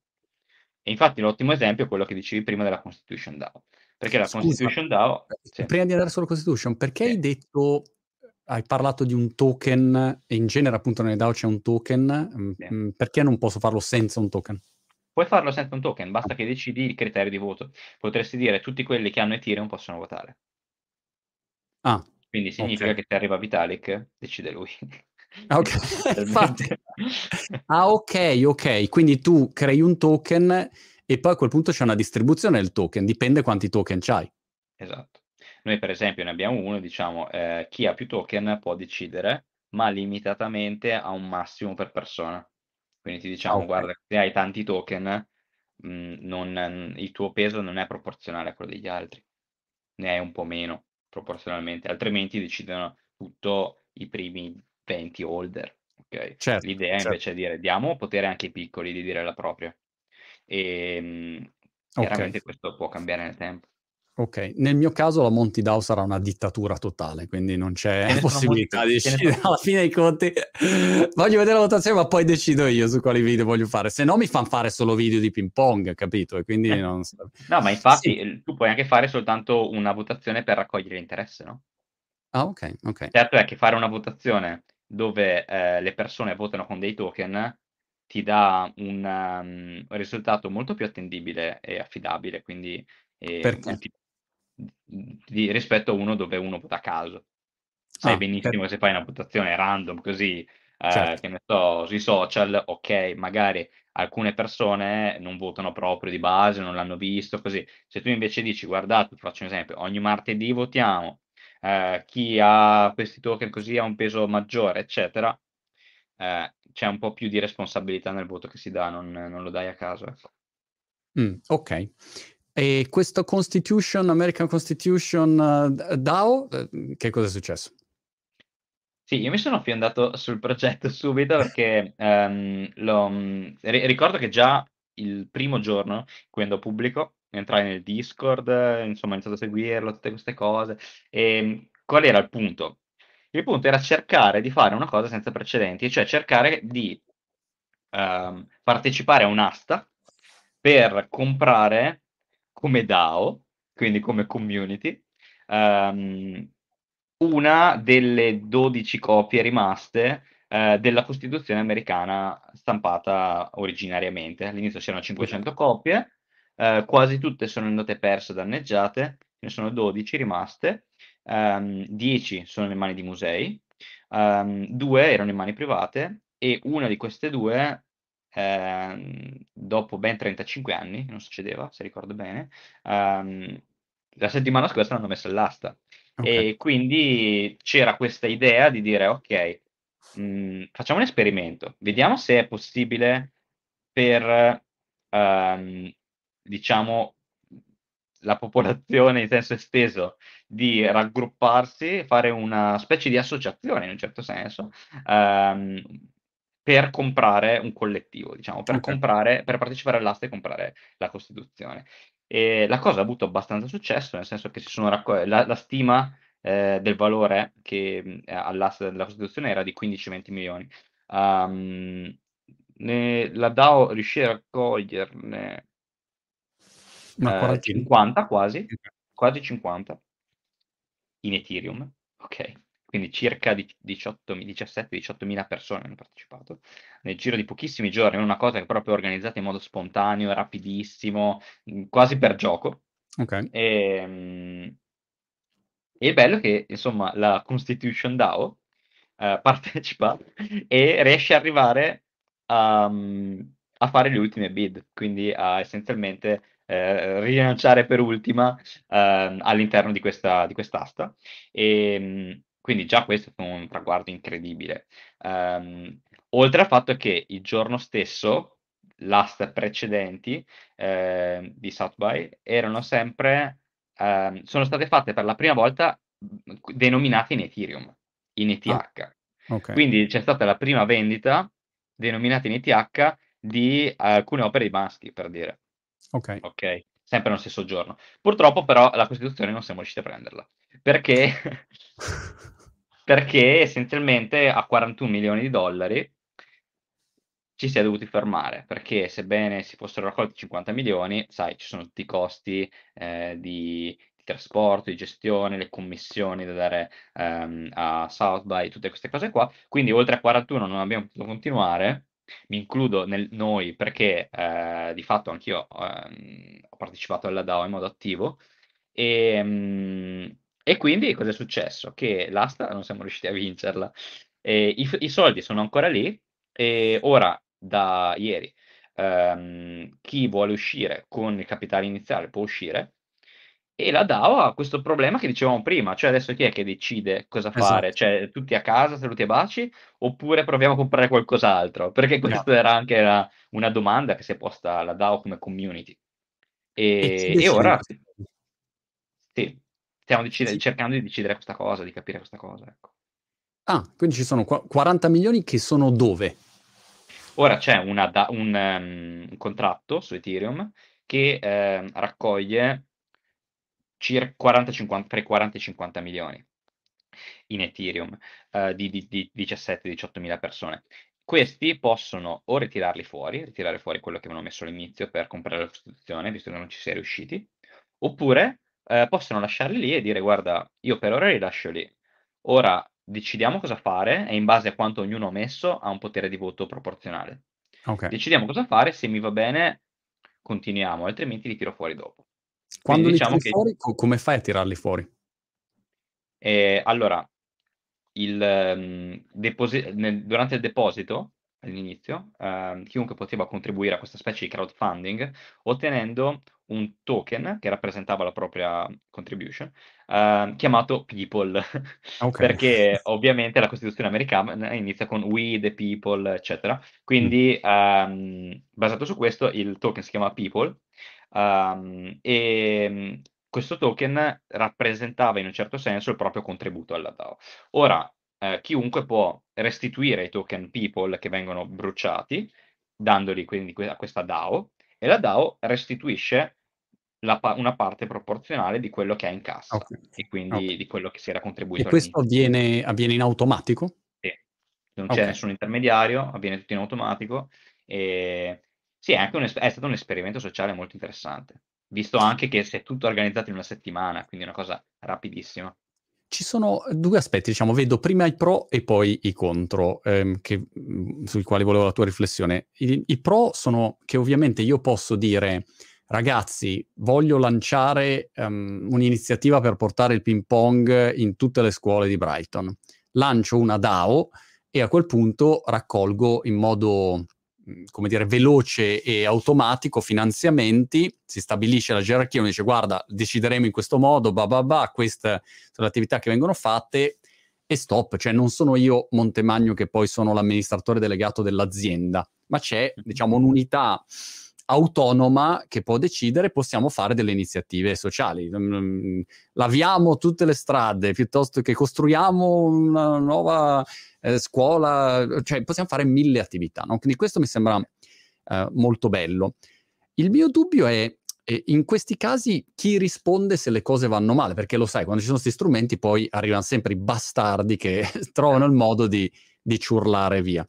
Speaker 3: E infatti l'ottimo esempio è quello che dicevi prima della Constitution DAO. Perché la Scusa, Constitution DAO...
Speaker 1: Sì. Prima di andare sulla Constitution, perché sì. hai detto, hai parlato di un token, e in genere appunto nelle DAO c'è un token, sì. Perché non posso farlo senza un token?
Speaker 3: Puoi farlo senza un token, basta che decidi il criterio di voto. Potresti dire tutti quelli che hanno Ethereum possono votare.
Speaker 1: Ah,
Speaker 3: Quindi significa okay. che se arriva Vitalik, decide lui.
Speaker 1: Ah, ok, <laughs> infatti. ah, ok, ok. Quindi tu crei un token e poi a quel punto c'è una distribuzione del token, dipende quanti token c'hai.
Speaker 3: Esatto. Noi per esempio ne abbiamo uno, diciamo, eh, chi ha più token può decidere, ma limitatamente a un massimo per persona. Quindi ti diciamo, okay. guarda, se hai tanti token, mh, mm, non, il tuo peso non è proporzionale a quello degli altri, ne hai un po' meno proporzionalmente, altrimenti decidono tutto i primi 20 holder. Okay? Certo, L'idea certo. invece è dire diamo potere anche ai piccoli di dire la propria. E ehm, chiaramente okay. questo può cambiare nel tempo.
Speaker 1: Ok, nel mio caso la Monty DAO sarà una dittatura totale, quindi non c'è possibilità di decidere alla fine dei conti. voglio vedere la votazione, ma poi decido io su quali video voglio fare. Se no mi fanno fare solo video di ping pong, capito? E quindi eh. non...
Speaker 3: No, ma infatti sì. tu puoi anche fare soltanto una votazione per raccogliere interesse, no?
Speaker 1: Ah, ok, ok.
Speaker 3: Certo è che fare una votazione dove eh, le persone votano con dei token ti dà un, um, risultato molto più attendibile e affidabile, quindi eh, ti, di, rispetto a uno dove uno vota a caso. Sai ah, benissimo per... che se fai una votazione random così, eh, certo. che ne so, sui social, ok, magari alcune persone non votano proprio di base, non l'hanno visto, così. Se tu invece dici, guardate, faccio un esempio, ogni martedì votiamo, eh, chi ha questi token così ha un peso maggiore, eccetera, eh, c'è un po' più di responsabilità nel voto che si dà, non, non lo dai a caso. Ecco.
Speaker 1: Mm, ok. E questo Constitution, American Constitution uh, DAO, uh, che cosa è successo?
Speaker 3: Sì, io mi sono fiondato sul progetto <laughs> subito perché um, lo, um, ricordo che già il primo giorno, quando pubblico, entrai nel Discord, insomma ho iniziato a seguirlo, tutte queste cose. E ehm, qual era il punto? Il punto era cercare di fare una cosa senza precedenti, cioè cercare di um, partecipare a un'asta per comprare come DAO, quindi come community, um, una delle 12 copie rimaste uh, della Costituzione americana stampata originariamente. All'inizio c'erano 500 copie, eh, quasi tutte sono andate perse, danneggiate, ce ne sono 12 rimaste, um, 10 sono nelle mani di musei, um, due erano in mani private e una di queste due, eh, dopo ben 35 anni, non succedeva, se ricordo bene, um, la settimana scorsa l'hanno messa all'asta. Okay. E quindi c'era questa idea di dire, ok, mh, mm, facciamo un esperimento, vediamo se è possibile per um, diciamo, la popolazione in senso esteso di raggrupparsi, fare una specie di associazione in un certo senso, ehm, per comprare un collettivo, diciamo, per, okay. comprare, per partecipare all'asta e comprare la Costituzione. E la cosa ha avuto abbastanza successo, nel senso che si sono raccol- la, la stima eh, del valore che all'asta della Costituzione era di 15-20 milioni. Um, ne, la DAO riuscì a raccoglierne eh, 50 quasi, quasi 50 in Ethereum, ok? Quindi circa 17-18 mila persone hanno partecipato nel giro di pochissimi giorni, è una cosa che è proprio organizzata in modo spontaneo, rapidissimo, quasi per gioco.
Speaker 1: Ok.
Speaker 3: E, ehm, e il bello che, insomma, la Constitution DAO eh, <laughs> partecipa e riesce ad arrivare a, a, fare le ultime bid, quindi a essenzialmente eh, rilanciare per ultima eh, all'interno di, questa, di quest'asta. E, ehm, quindi già questo è un traguardo incredibile. Um, oltre al fatto che il giorno stesso, l'asta precedenti eh, di South by erano sempre, eh, sono state fatte per la prima volta denominate in Ethereum, in ETH. Ah, okay. Quindi c'è stata la prima vendita denominata in ETH di alcune opere di Bansky, per dire.
Speaker 1: Ok.
Speaker 3: Ok, sempre nello stesso giorno. Purtroppo però la Costituzione non siamo riusciti a prenderla, perché, <laughs> perché essenzialmente a 41 milioni di dollari ci si è dovuti fermare, perché sebbene si fossero raccolti 50 milioni, sai, ci sono tutti i costi eh, di, di, trasporto, di gestione, le commissioni da dare ehm, a South by, tutte queste cose qua, quindi oltre a 41 non abbiamo potuto continuare, mi includo nel noi perché eh, di fatto anch'io ehm, ho partecipato alla DAO in modo attivo. E, mh, e quindi cosa è successo? Che l'asta non siamo riusciti a vincerla. E i, I soldi sono ancora lì e ora da ieri ehm, chi vuole uscire con il capitale iniziale può uscire e la DAO ha questo problema che dicevamo prima, cioè adesso chi è che decide cosa esatto. fare? Cioè tutti a casa, saluti e baci, oppure proviamo a comprare qualcos'altro? Perché questa no. era anche la, una domanda che si è posta la DAO come community. E, e, e ora sì, stiamo decide- sì. cercando di decidere questa cosa, di capire questa cosa. Ecco.
Speaker 1: Ah, quindi ci sono qu- 40 milioni che sono dove?
Speaker 3: Ora c'è una da- un, um, un, contratto su Ethereum che eh, raccoglie circa 40, 50, tra i 40 e i 50 milioni in Ethereum uh, di, di, di 17-18 mila persone. Questi possono o ritirarli fuori, ritirare fuori quello che avevano messo all'inizio per comprare la Costituzione, visto che non ci si è riusciti, oppure eh, possono lasciarli lì e dire guarda, io per ora li lascio lì. Ora decidiamo cosa fare e in base a quanto ognuno ha messo ha un potere di voto proporzionale.
Speaker 1: Okay.
Speaker 3: Decidiamo cosa fare, se mi va bene continuiamo, altrimenti li tiro fuori dopo.
Speaker 1: Quando Quindi, diciamo che... fuori, co- come fai a tirarli fuori?
Speaker 3: Eh, allora, il, um, deposi- nel, durante il deposito, all'inizio, uh, chiunque poteva contribuire a questa specie di crowdfunding ottenendo un token che rappresentava la propria contribution, uh, chiamato People, okay. <laughs> perché ovviamente la Costituzione americana inizia con We the People, eccetera. Quindi, um, basato su questo, il token si chiama People um, e questo token rappresentava in un certo senso il proprio contributo alla DAO. Ora, eh, chiunque può restituire i token People che vengono bruciati, dandoli quindi a questa DAO, e la DAO restituisce pa- una parte proporzionale di quello che è in cassa okay. e quindi okay. di quello che si era contribuito.
Speaker 1: E questo avviene, avviene, in automatico?
Speaker 3: Sì, non c'è nessun intermediario, avviene tutto in automatico e sì, è, anche un, è stato un esperimento sociale molto interessante, visto anche che si è tutto organizzato in una settimana, quindi una cosa rapidissima.
Speaker 1: Ci sono due aspetti, diciamo, vedo prima i pro e poi i contro, ehm, che, sui quali volevo la tua riflessione. I, I pro sono che ovviamente io posso dire ragazzi, voglio lanciare um, un'iniziativa per portare il ping pong in tutte le scuole di Brighton. Lancio una DAO e a quel punto raccolgo in modo, come dire, veloce e automatico finanziamenti, si stabilisce la gerarchia, uno dice guarda, decideremo in questo modo, bah bah bah, queste sono le attività che vengono fatte e stop, cioè non sono io Montemagno che poi sono l'amministratore delegato dell'azienda, ma c'è, diciamo, un'unità autonoma che può decidere, possiamo fare delle iniziative sociali. Mm, mm, laviamo tutte le strade piuttosto che costruiamo una nuova eh, scuola, cioè possiamo fare mille attività. No? Quindi questo mi sembra eh, molto bello. Il mio dubbio è E in questi casi chi risponde se le cose vanno male? Perché lo sai, quando ci sono questi strumenti poi arrivano sempre i bastardi che <laughs> trovano il modo di, di ciurlare via.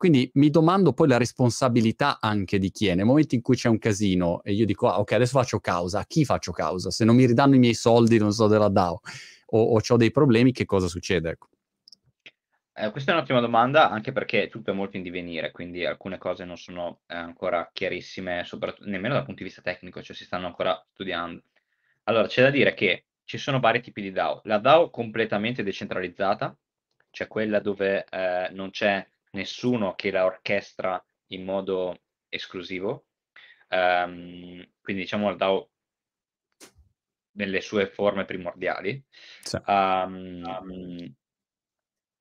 Speaker 1: Quindi mi domando poi la responsabilità anche di chi è. Nel momento in cui c'è un casino e io dico, ah, ok, adesso faccio causa, a chi faccio causa? Se non mi ridanno i miei soldi, non so, della DAO, o, o ho dei problemi, che cosa succede? Ecco.
Speaker 3: Eh, questa è un'ottima domanda, anche perché tutto è molto in divenire, quindi alcune cose non sono eh, ancora chiarissime, nemmeno dal punto di vista tecnico, cioè si stanno ancora studiando. Allora, c'è da dire che ci sono vari tipi di DAO. La DAO completamente decentralizzata, cioè quella dove eh, non c'è nessuno che la orchestra in modo esclusivo. Um, quindi diciamo la DAO nelle sue forme primordiali. Sì. Um,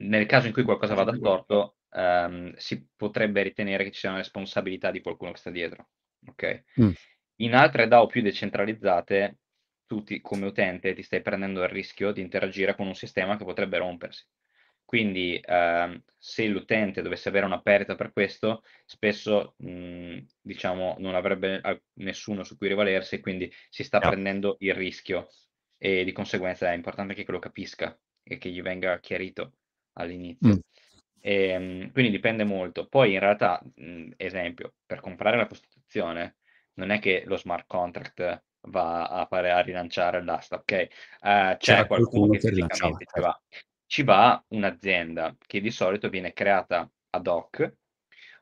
Speaker 3: nel caso in cui qualcosa vada storto, um, si potrebbe ritenere che ci sia una responsabilità di qualcuno che sta dietro. Okay? Mm. In altre DAO più decentralizzate, tu ti, come utente ti stai prendendo il rischio di interagire con un sistema che potrebbe rompersi. Quindi ehm, se l'utente dovesse avere una perdita per questo, spesso mh, diciamo, non avrebbe nessuno su cui rivalersi e quindi si sta yeah. prendendo il rischio e di conseguenza è importante che lo capisca e che gli venga chiarito all'inizio. Mm. E, ehm, quindi dipende molto. Poi in realtà, mh, esempio, per comprare la Costituzione non è che lo smart contract va a, fare, a rilanciare l'asta, ok? Uh, c'è, c'è qualcuno che fisicamente ci va ci va un'azienda che di solito viene creata ad hoc,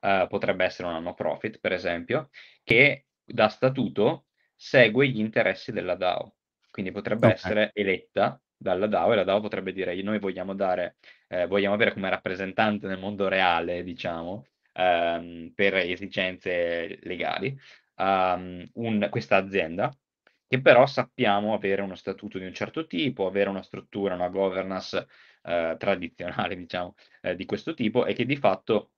Speaker 3: uh, potrebbe essere una no profit per esempio, che da statuto segue gli interessi della DAO. Quindi potrebbe okay. essere eletta dalla DAO e la DAO potrebbe dire noi vogliamo dare, eh, vogliamo avere come rappresentante nel mondo reale, diciamo, ehm, per esigenze legali, um, un, questa azienda che però sappiamo avere uno statuto di un certo tipo, avere una struttura, una governance eh, tradizionale, <laughs> diciamo, eh, di questo tipo e che di fatto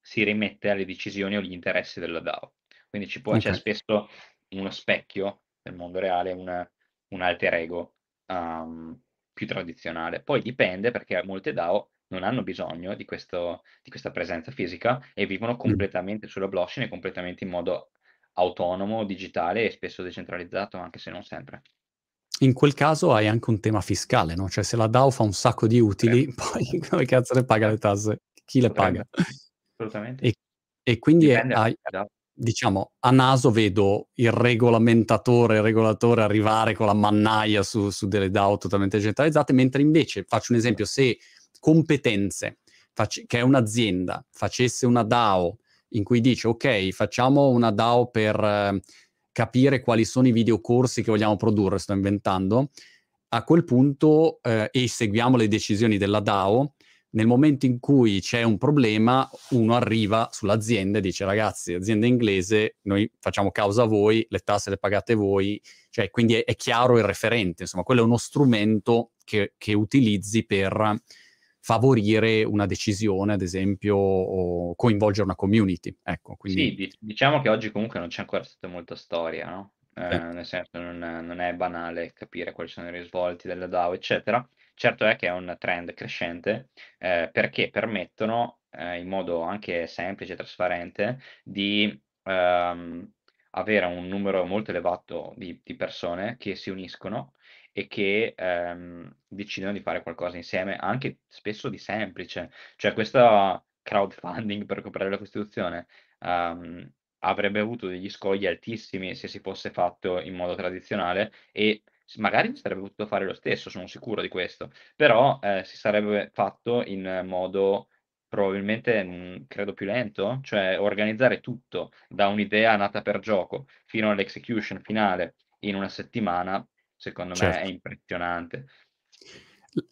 Speaker 3: si rimette alle decisioni o agli interessi della DAO. Quindi ci può, okay. c'è spesso uno specchio nel mondo reale, un, un alter ego um, più tradizionale. Poi dipende perché molte DAO non hanno bisogno di, questo, di questa presenza fisica e vivono mm. completamente mm. sulla blockchain e completamente in modo autonomo, digitale e spesso decentralizzato, anche se non sempre
Speaker 1: in quel caso hai anche un tema fiscale, no? Cioè se la DAO fa un sacco di utili, sì. <laughs> poi come cazzo ne paga le tasse? Chi le paga?
Speaker 3: Assolutamente.
Speaker 1: E, e quindi hai, diciamo, a naso vedo il regolamentatore, il regolatore arrivare con la mannaia su, su delle DAO totalmente centralizzate, mentre invece, faccio un esempio, se competenze, fac- che è un'azienda, facesse una DAO in cui dice, ok, facciamo una DAO per... Capire quali sono i videocorsi che vogliamo produrre, sto inventando, a quel punto eh, e seguiamo le decisioni della DAO, nel momento in cui c'è un problema, uno arriva sull'azienda e dice ragazzi, azienda inglese, noi facciamo causa a voi, le tasse le pagate voi, cioè quindi è, è chiaro il referente, insomma, quello è uno strumento che, che utilizzi per favorire una decisione, ad esempio, o coinvolgere una community. Ecco, quindi...
Speaker 3: Sì, diciamo che oggi comunque non c'è ancora stata molta storia, no? Eh, eh. Nel senso non, non, è banale capire quali sono i risvolti della DAO, eccetera. Certo è che è un trend crescente eh, perché permettono eh, in modo anche semplice e trasparente di ehm, avere un numero molto elevato di, di persone che si uniscono e che ehm, decidono di fare qualcosa insieme, anche spesso di semplice. Cioè questo crowdfunding per comprare la Costituzione um, avrebbe avuto degli scogli altissimi se si fosse fatto in modo tradizionale e magari si sarebbe potuto fare lo stesso, sono sicuro di questo, però eh, si sarebbe fatto in modo probabilmente mh, mm, credo più lento, cioè organizzare tutto da un'idea nata per gioco fino all'execution finale in una settimana secondo certo. me è impressionante.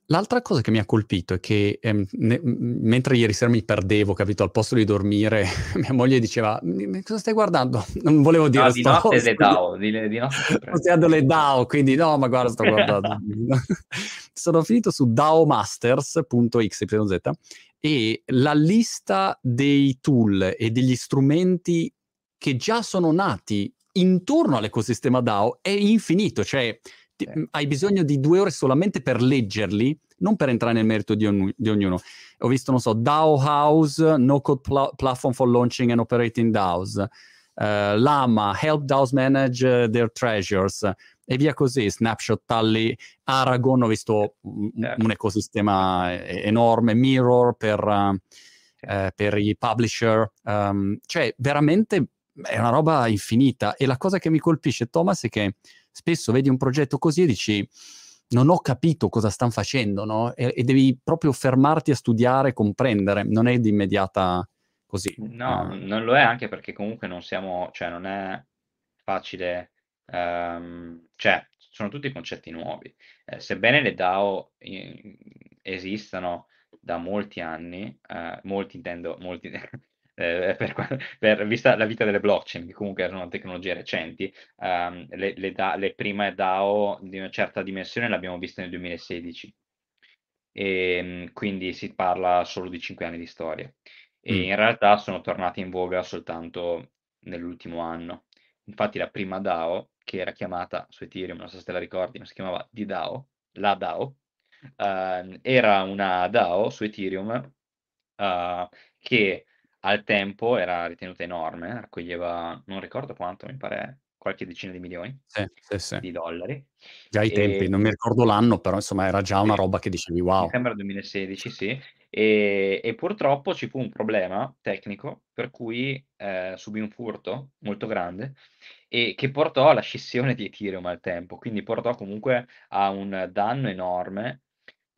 Speaker 1: L'altra cosa che mi ha colpito è che ehm, ne, mentre ieri sera mi perdevo, capito, al posto di dormire, <laughs> mia moglie diceva, cosa stai guardando? <laughs> Non volevo dire... No,
Speaker 3: di notte le DAO, di, di notte <laughs> Sto
Speaker 1: guardando le DAO, quindi no, ma guarda, sto guardando. Sono finito su daomasters.xyz e la lista dei tool e degli strumenti che già sono nati intorno all'ecosistema DAO è infinito, cioè ti, hai bisogno di due ore solamente per leggerli, non per entrare nel merito di, ogn- di ognuno. Ho visto, non so, DAO House, No Code Pla- Platform for Launching and Operating DAOs, uh, Lama, help DAOs manage their treasures e via così, Snapshot, Tally, Aragon, ho visto un, un ecosistema enorme, Mirror per, uh, eh, per i publisher, um, cioè veramente è una roba infinita e la cosa che mi colpisce Thomas è che spesso vedi un progetto così e dici non ho capito cosa stanno facendo, no? E, e, devi proprio fermarti a studiare, comprendere, non è di immediata così.
Speaker 3: No, uh. non lo è anche perché comunque non siamo, cioè non è facile, um, cioè sono tutti concetti nuovi. Eh, sebbene le DAO eh, esistano da molti anni, eh, molti intendo, molti <laughs> eh, per, <laughs> per, vista la vita delle blockchain, che comunque sono tecnologie recenti, um, le, le, da, le, prime DAO di una certa dimensione le abbiamo viste nel 2016, e, ehm, quindi si parla solo di 5 anni di storia. E mm. in realtà sono tornate in voga soltanto nell'ultimo anno. Infatti la prima DAO, che era chiamata su Ethereum, non so se te la ricordi, ma si chiamava D-DAO, la DAO, uh, era una DAO su Ethereum uh, che al tempo era ritenuta enorme, raccoglieva, non ricordo quanto, mi pare qualche decina di milioni
Speaker 1: sì, sì, sì.
Speaker 3: di dollari.
Speaker 1: Già ai e... tempi, non mi ricordo l'anno, però insomma era già una roba che dicevi wow.
Speaker 3: Mi sembra 2016, sì. E, e purtroppo ci fu un problema tecnico per cui eh, subì un furto molto grande e che portò alla scissione di Ethereum al tempo, quindi portò comunque a un danno enorme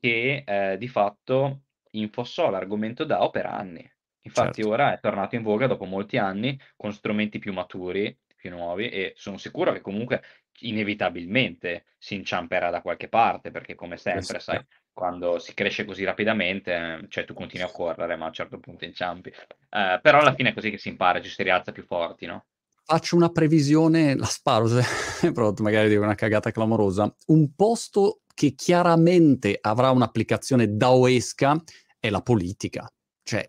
Speaker 3: che eh, di fatto infossò l'argomento DAO per anni. Infatti certo. ora è tornato in voga dopo molti anni con strumenti più maturi, più nuovi e sono sicuro che comunque inevitabilmente si inciamperà da qualche parte perché come sempre, esatto. sai, quando si cresce così rapidamente, cioè tu continui a correre ma a un certo punto inciampi. Eh, però alla fine è così che si impara, ci si rialza più forti, no?
Speaker 1: Faccio una previsione, la sparo, se <laughs> pronto, magari dico una cagata clamorosa. Un posto che chiaramente avrà un'applicazione daoesca è la politica cioè,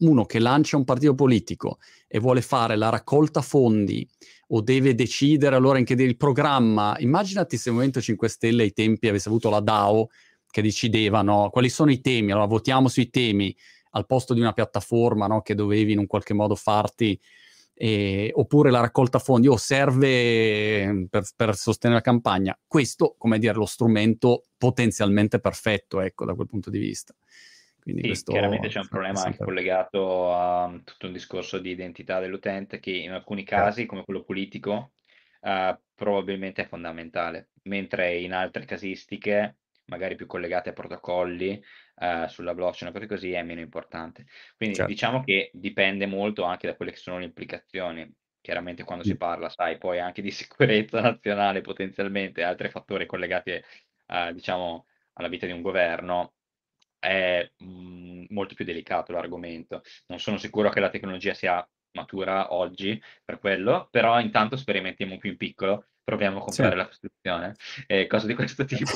Speaker 1: uno che lancia un partito politico e vuole fare la raccolta fondi o deve decidere allora in che il programma, immaginati se il Movimento 5 Stelle ai tempi avesse avuto la DAO che decideva no, quali sono i temi, allora votiamo sui temi al posto di una piattaforma no, che dovevi in un qualche modo farti, eh, oppure la raccolta fondi o serve per, per, sostenere la campagna. Questo, come dire, lo strumento potenzialmente perfetto, ecco, da quel punto di vista.
Speaker 3: Quindi sì, questo chiaramente c'è un problema sempre... anche collegato a tutto un discorso di identità dell'utente che in alcuni casi, come quello politico, uh, probabilmente è fondamentale, mentre in altre casistiche, magari più collegate a protocolli uh, sulla blockchain o cose così, è meno importante. Quindi certo. diciamo che dipende molto anche da quelle che sono le implicazioni. Chiaramente quando si parla, sai, poi anche di <laughs> sicurezza nazionale potenzialmente, altri fattori collegati, uh, diciamo, alla vita di un governo, è mh, mhmm, molto più delicato l'argomento. Non sono sicuro che la tecnologia sia matura oggi per quello, però intanto sperimentiamo più in piccolo, proviamo a comprare sì. la costruzione e cose di questo <laughs> tipo.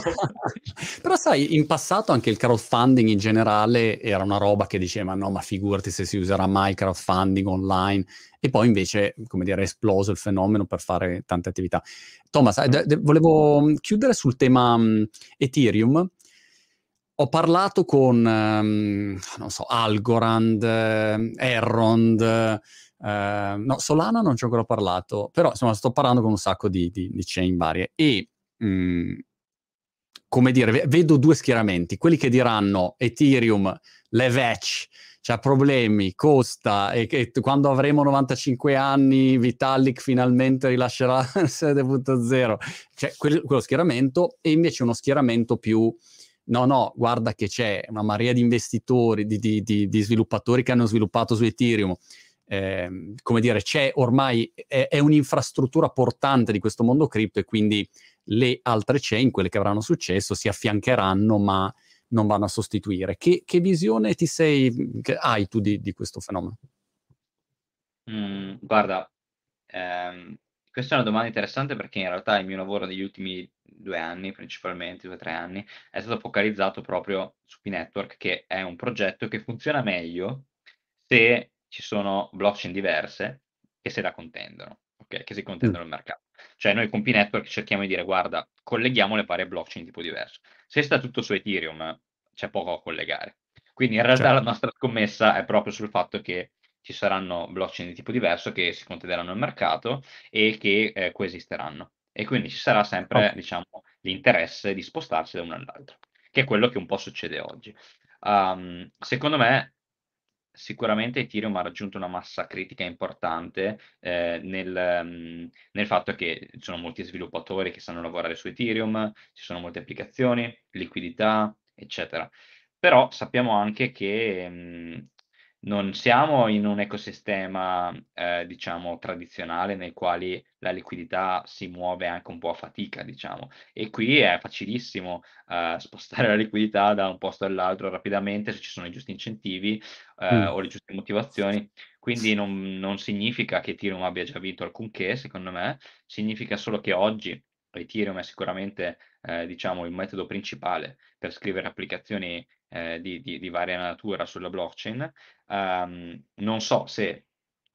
Speaker 1: però sai, in passato anche il crowdfunding in generale era una roba che diceva no, ma figurati se si userà mai crowdfunding online e poi invece, come dire, è esploso il fenomeno per fare tante attività. Thomas, mm. de- de- volevo mhmm, chiudere sul tema um, Ethereum ho parlato con, um, non so, Algorand, eh, Errond, eh, no, Solana non ci ho ancora parlato, però insomma sto parlando con un sacco di, di, di chain varie e, mm, come dire, vedo due schieramenti, quelli che diranno Ethereum, Levetch, c'ha problemi, costa e che quando avremo 95 anni Vitalik finalmente rilascerà <laughs> 7.0, cioè quel, quello schieramento e invece uno schieramento più no, no, guarda che c'è una marea di investitori, di, di, di, di sviluppatori che hanno sviluppato su Ethereum. Eh, come dire, c'è ormai, è, è, un'infrastruttura portante di questo mondo cripto e quindi le altre chain, quelle che avranno successo, si affiancheranno, ma non vanno a sostituire. Che, che visione ti sei, hai tu di, questo fenomeno?
Speaker 3: Mm, guarda, ehm, questa è una domanda interessante perché in realtà il mio lavoro degli ultimi due anni principalmente, due o tre anni, è stato focalizzato proprio su P-Network, che è un progetto che funziona meglio se ci sono blockchain diverse che se la contendono, ok? Che si contendono mm. il mercato. Cioè noi con P-Network cerchiamo di dire, guarda, colleghiamo le varie blockchain di tipo diverso. Se sta tutto su Ethereum, c'è poco a collegare. Quindi in realtà certo. la nostra scommessa è proprio sul fatto che ci saranno blockchain di tipo diverso che si contenderanno nel mercato e che eh, coesisteranno. E quindi ci sarà sempre, oh. diciamo, l'interesse di spostarsi da uno all'altro, che è quello che un po' succede oggi. Um, secondo me, sicuramente Ethereum ha raggiunto una massa critica importante eh, nel, um, nel, fatto che ci sono molti sviluppatori che sanno lavorare su Ethereum, ci sono molte applicazioni, liquidità, eccetera. Però sappiamo anche che um, non siamo in un ecosistema, eh, diciamo, tradizionale nel quale la liquidità si muove anche un po' a fatica, diciamo. E qui è facilissimo eh, spostare <laughs> la liquidità da un posto all'altro rapidamente se ci sono i giusti incentivi eh, mm. o le giuste motivazioni. Quindi non, non significa che Ethereum abbia già vinto alcunché, secondo me, significa solo che oggi Ethereum è sicuramente eh, diciamo, il metodo principale per scrivere applicazioni eh, di, di, di, varia natura sulla blockchain. Um, non so se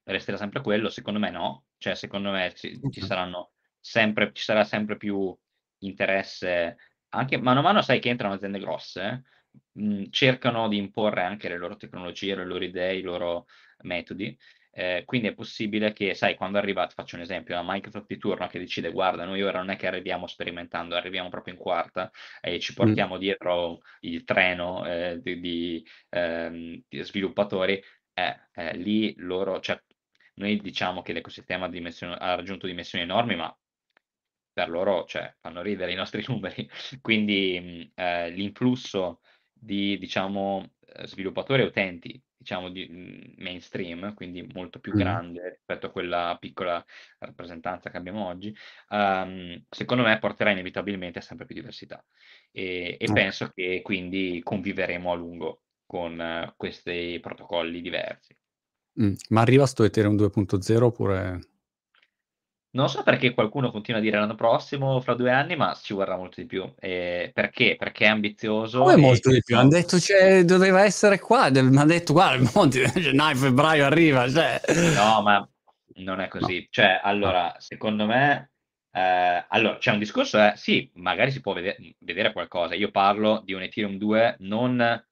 Speaker 3: resterà sempre quello, secondo me no, cioè secondo me ci, ci, saranno sempre, ci sarà sempre più interesse, anche mano a mano sai che entrano aziende grosse, mh, cercano di imporre anche le loro tecnologie, le loro idee, i loro metodi eh, quindi è possibile che, sai, quando arriva, faccio un esempio, la Microsoft di turno che decide, guarda, noi ora non è che arriviamo sperimentando, arriviamo proprio in quarta e ci mm. portiamo mm. dietro il treno eh, di, di, eh, di, sviluppatori, eh, lì loro, cioè, noi diciamo che l'ecosistema ha raggiunto dimensioni enormi, ma per loro, cioè, fanno ridere i nostri <laughs> numeri. Quindi eh, l'influsso di, diciamo, sviluppatori e utenti diciamo, di, mhmm, mainstream, quindi molto più grande rispetto a quella piccola rappresentanza che abbiamo oggi, um, secondo me porterà inevitabilmente a sempre più diversità. E, e penso che quindi conviveremo a lungo con uh, questi protocolli diversi.
Speaker 1: Mm. Ma arriva sto Ethereum 2.0 oppure...
Speaker 3: Non so perché qualcuno continua a dire l'anno prossimo, fra due anni, ma ci vorrà molto di più. Eh, perché? Perché è ambizioso.
Speaker 1: Come molto di più? Hanno detto cioè, doveva essere qua, mi hanno detto guarda, il Monti, <laughs> gennaio, febbraio arriva. Cioè.
Speaker 3: No, ma non è così. No. Cioè, allora, secondo me, eh, allora, c'è un discorso, eh, sì, magari si può vedere, vedere qualcosa. Io parlo di un Ethereum 2 non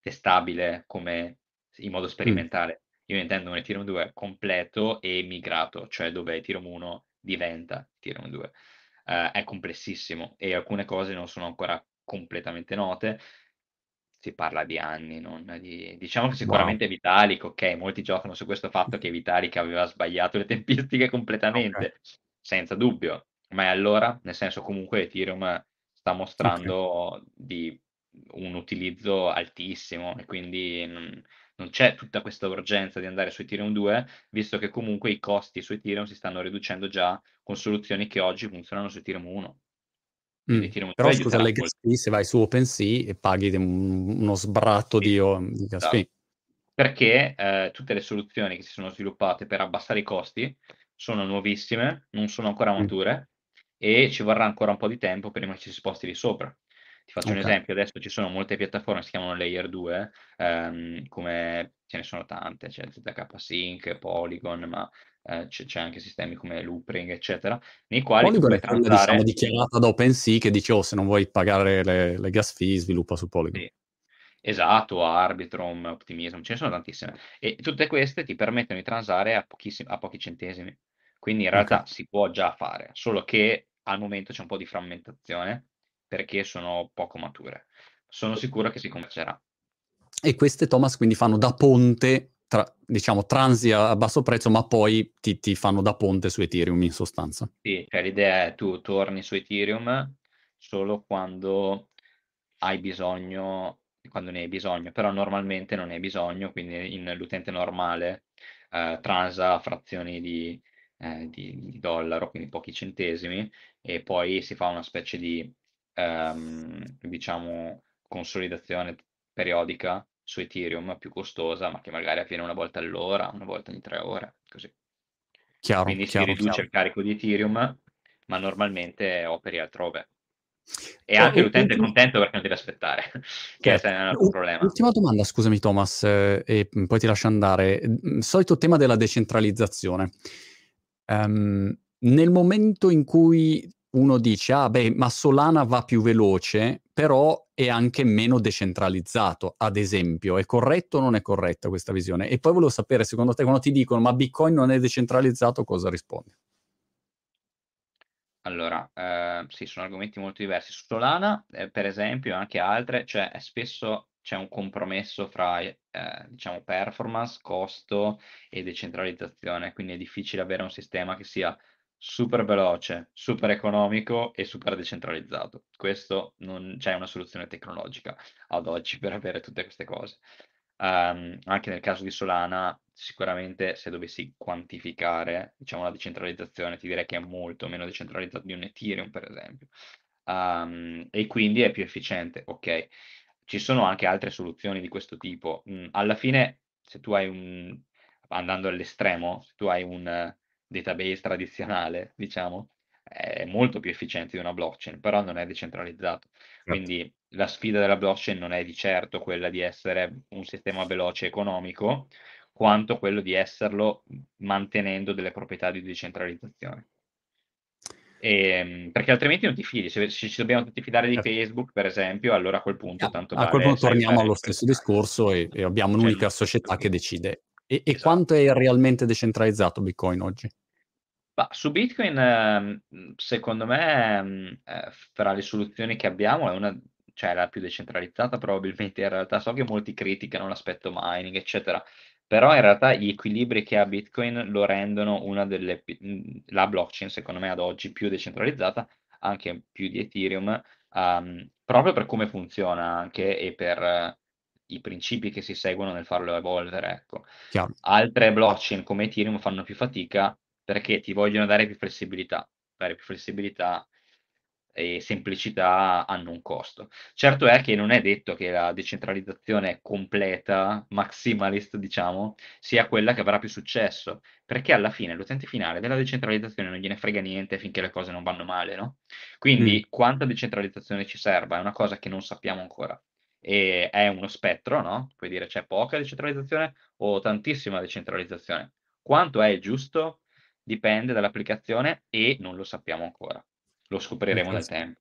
Speaker 3: testabile come in modo mm. sperimentale. Mm io intendo un Ethereum 2 completo e migrato, cioè dove Ethereum 1 diventa Ethereum 2. Uh, eh, è complessissimo e alcune cose non sono ancora completamente note. Si parla di anni, non di... diciamo che sicuramente wow. Vitalik, ok, molti giocano su questo fatto che Vitalik aveva sbagliato le <laughs> tempistiche completamente, okay. senza dubbio. Ma è allora, nel senso comunque Ethereum sta mostrando okay. di un utilizzo altissimo e quindi non, non c'è tutta questa urgenza di andare su Ethereum 2, visto che comunque i costi su Ethereum si stanno riducendo già con soluzioni che oggi funzionano su Ethereum 1.
Speaker 1: Mm. Ethereum Però scusa, le gas fee, se vai su OpenSea e paghi un, uno sbratto sì, di, di gas esatto.
Speaker 3: Perché eh, tutte le soluzioni che si sono sviluppate per abbassare i costi sono nuovissime, non sono ancora mm. mature mm. e ci vorrà ancora un po' di tempo prima che ci si sposti lì sopra. Ti faccio okay. un esempio, adesso ci sono molte piattaforme che si chiamano Layer 2, ehm, come ce ne sono tante, c'è ZK Sync, Polygon, ma eh, c'è, c'è, anche sistemi come Loopring, eccetera, nei quali
Speaker 1: Polygon è quella transare... diciamo, dichiarata da OpenSea che dice, oh, se non vuoi pagare le, le gas fee, sviluppa su Polygon. Sì.
Speaker 3: Esatto, Arbitrum, Optimism, ce ne sono tantissime. E tutte queste ti permettono di transare a, a pochi centesimi. Quindi in realtà okay. si può già fare, solo che al momento c'è un po' di frammentazione perché sono poco mature. Sono sicuro che si convergerà.
Speaker 1: E queste, Thomas, quindi fanno da ponte, tra, diciamo, transi a basso prezzo, ma poi ti, ti, fanno da ponte su Ethereum in sostanza.
Speaker 3: Sì, cioè l'idea è tu torni su Ethereum solo quando hai bisogno, quando ne hai bisogno, però normalmente non ne hai bisogno, quindi in, l'utente normale eh, transa frazioni di, eh, di, di dollaro, quindi pochi centesimi, e poi si fa una specie di ehm, diciamo, consolidazione periodica su Ethereum più costosa, ma che magari avviene una volta all'ora, una volta ogni tre ore, così.
Speaker 1: Chiaro,
Speaker 3: Quindi
Speaker 1: chiaro,
Speaker 3: si riduce
Speaker 1: chiaro.
Speaker 3: il carico di Ethereum, ma normalmente operi altrove. E anche l'utente è contento perché non deve aspettare, <laughs> che certo. è un altro problema.
Speaker 1: Ultima domanda, scusami Thomas, eh, e poi ti lascio andare. Il solito tema della decentralizzazione. Um, nel momento in cui uno dice, ah beh, ma Solana va più veloce però è anche meno decentralizzato, ad esempio. È corretto o non è corretta questa visione? E poi volevo sapere, secondo te, quando ti dicono ma Bitcoin non è decentralizzato, cosa rispondi?
Speaker 3: Allora, eh, sì, sono argomenti molto diversi. Su Solana, eh, per esempio, e anche altre, cioè spesso c'è un compromesso fra, eh, diciamo, performance, costo e decentralizzazione, quindi è difficile avere un sistema che sia super veloce, super economico e super decentralizzato. Questo non c'è una soluzione tecnologica ad oggi <laughs> per avere tutte queste cose. Um, anche nel caso di Solana, sicuramente se dovessi quantificare, diciamo, la decentralizzazione, ti direi che è molto meno decentralizzato di un Ethereum, per esempio. Um, e quindi è più efficiente, ok. Ci sono anche altre soluzioni di questo tipo. Mm, alla fine, se tu hai un, andando all'estremo, se tu hai un database tradizionale, diciamo, è molto più efficiente di una blockchain, però non è decentralizzato. Certo. Quindi la sfida della blockchain non è di certo quella di essere un sistema veloce e economico, quanto quello di esserlo mantenendo delle proprietà di decentralizzazione. E, ehm, perché altrimenti non ti fidi, se, ci dobbiamo tutti fidare di certo. Facebook, per esempio, allora a quel punto tanto
Speaker 1: A quel punto torniamo allo stesso discorso e, e abbiamo un'unica società che decide. E, e esatto. quanto è realmente decentralizzato Bitcoin oggi?
Speaker 3: Ma su Bitcoin, ehm, secondo me, ehm, eh, fra le soluzioni che abbiamo è una, cioè la più decentralizzata probabilmente in realtà. So che molti criticano l'aspetto mining, eccetera, però in realtà gli equilibri che ha Bitcoin lo rendono una delle, la blockchain, secondo me, ad oggi più decentralizzata, anche più di Ethereum, um, proprio per come funziona anche e per i principi che si seguono nel farlo evolvere, ecco. Altre blockchain come Ethereum fanno più fatica perché ti vogliono dare più flessibilità. Dare più flessibilità e semplicità hanno un costo. Certo è che non è detto che la decentralizzazione completa, maximalist, diciamo, sia quella che avrà più successo, perché alla fine l'utente finale della decentralizzazione non gliene frega niente finché le cose non vanno male, no? Quindi mm. quanta decentralizzazione ci serva è una cosa che non sappiamo ancora. E è uno spettro, no? Puoi dire c'è poca decentralizzazione o tantissima decentralizzazione. Quanto è giusto? dipende dall'applicazione e non lo sappiamo ancora. Lo scopriremo nel tempo.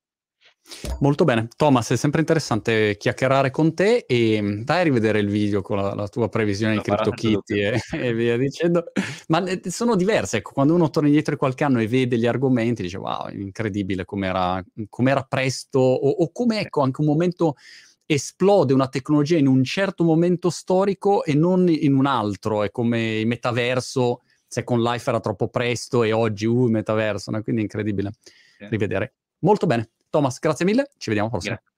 Speaker 1: Molto bene, Thomas, è sempre interessante chiacchierare con te e dai a rivedere il video con la, la tua previsione di CryptoKitty e, e, via dicendo. Ma eh, sono diverse, ecco, quando uno torna indietro di qualche anno e vede gli argomenti, dice wow, incredibile com'era, com'era presto o, o come ecco anche un momento esplode una tecnologia in un certo momento storico e non in un altro, è come il metaverso Second Life era troppo presto e oggi, uh, metaverso, no? quindi è incredibile sì. rivedere. Molto bene. Thomas, grazie mille, ci vediamo prossimo. Grazie.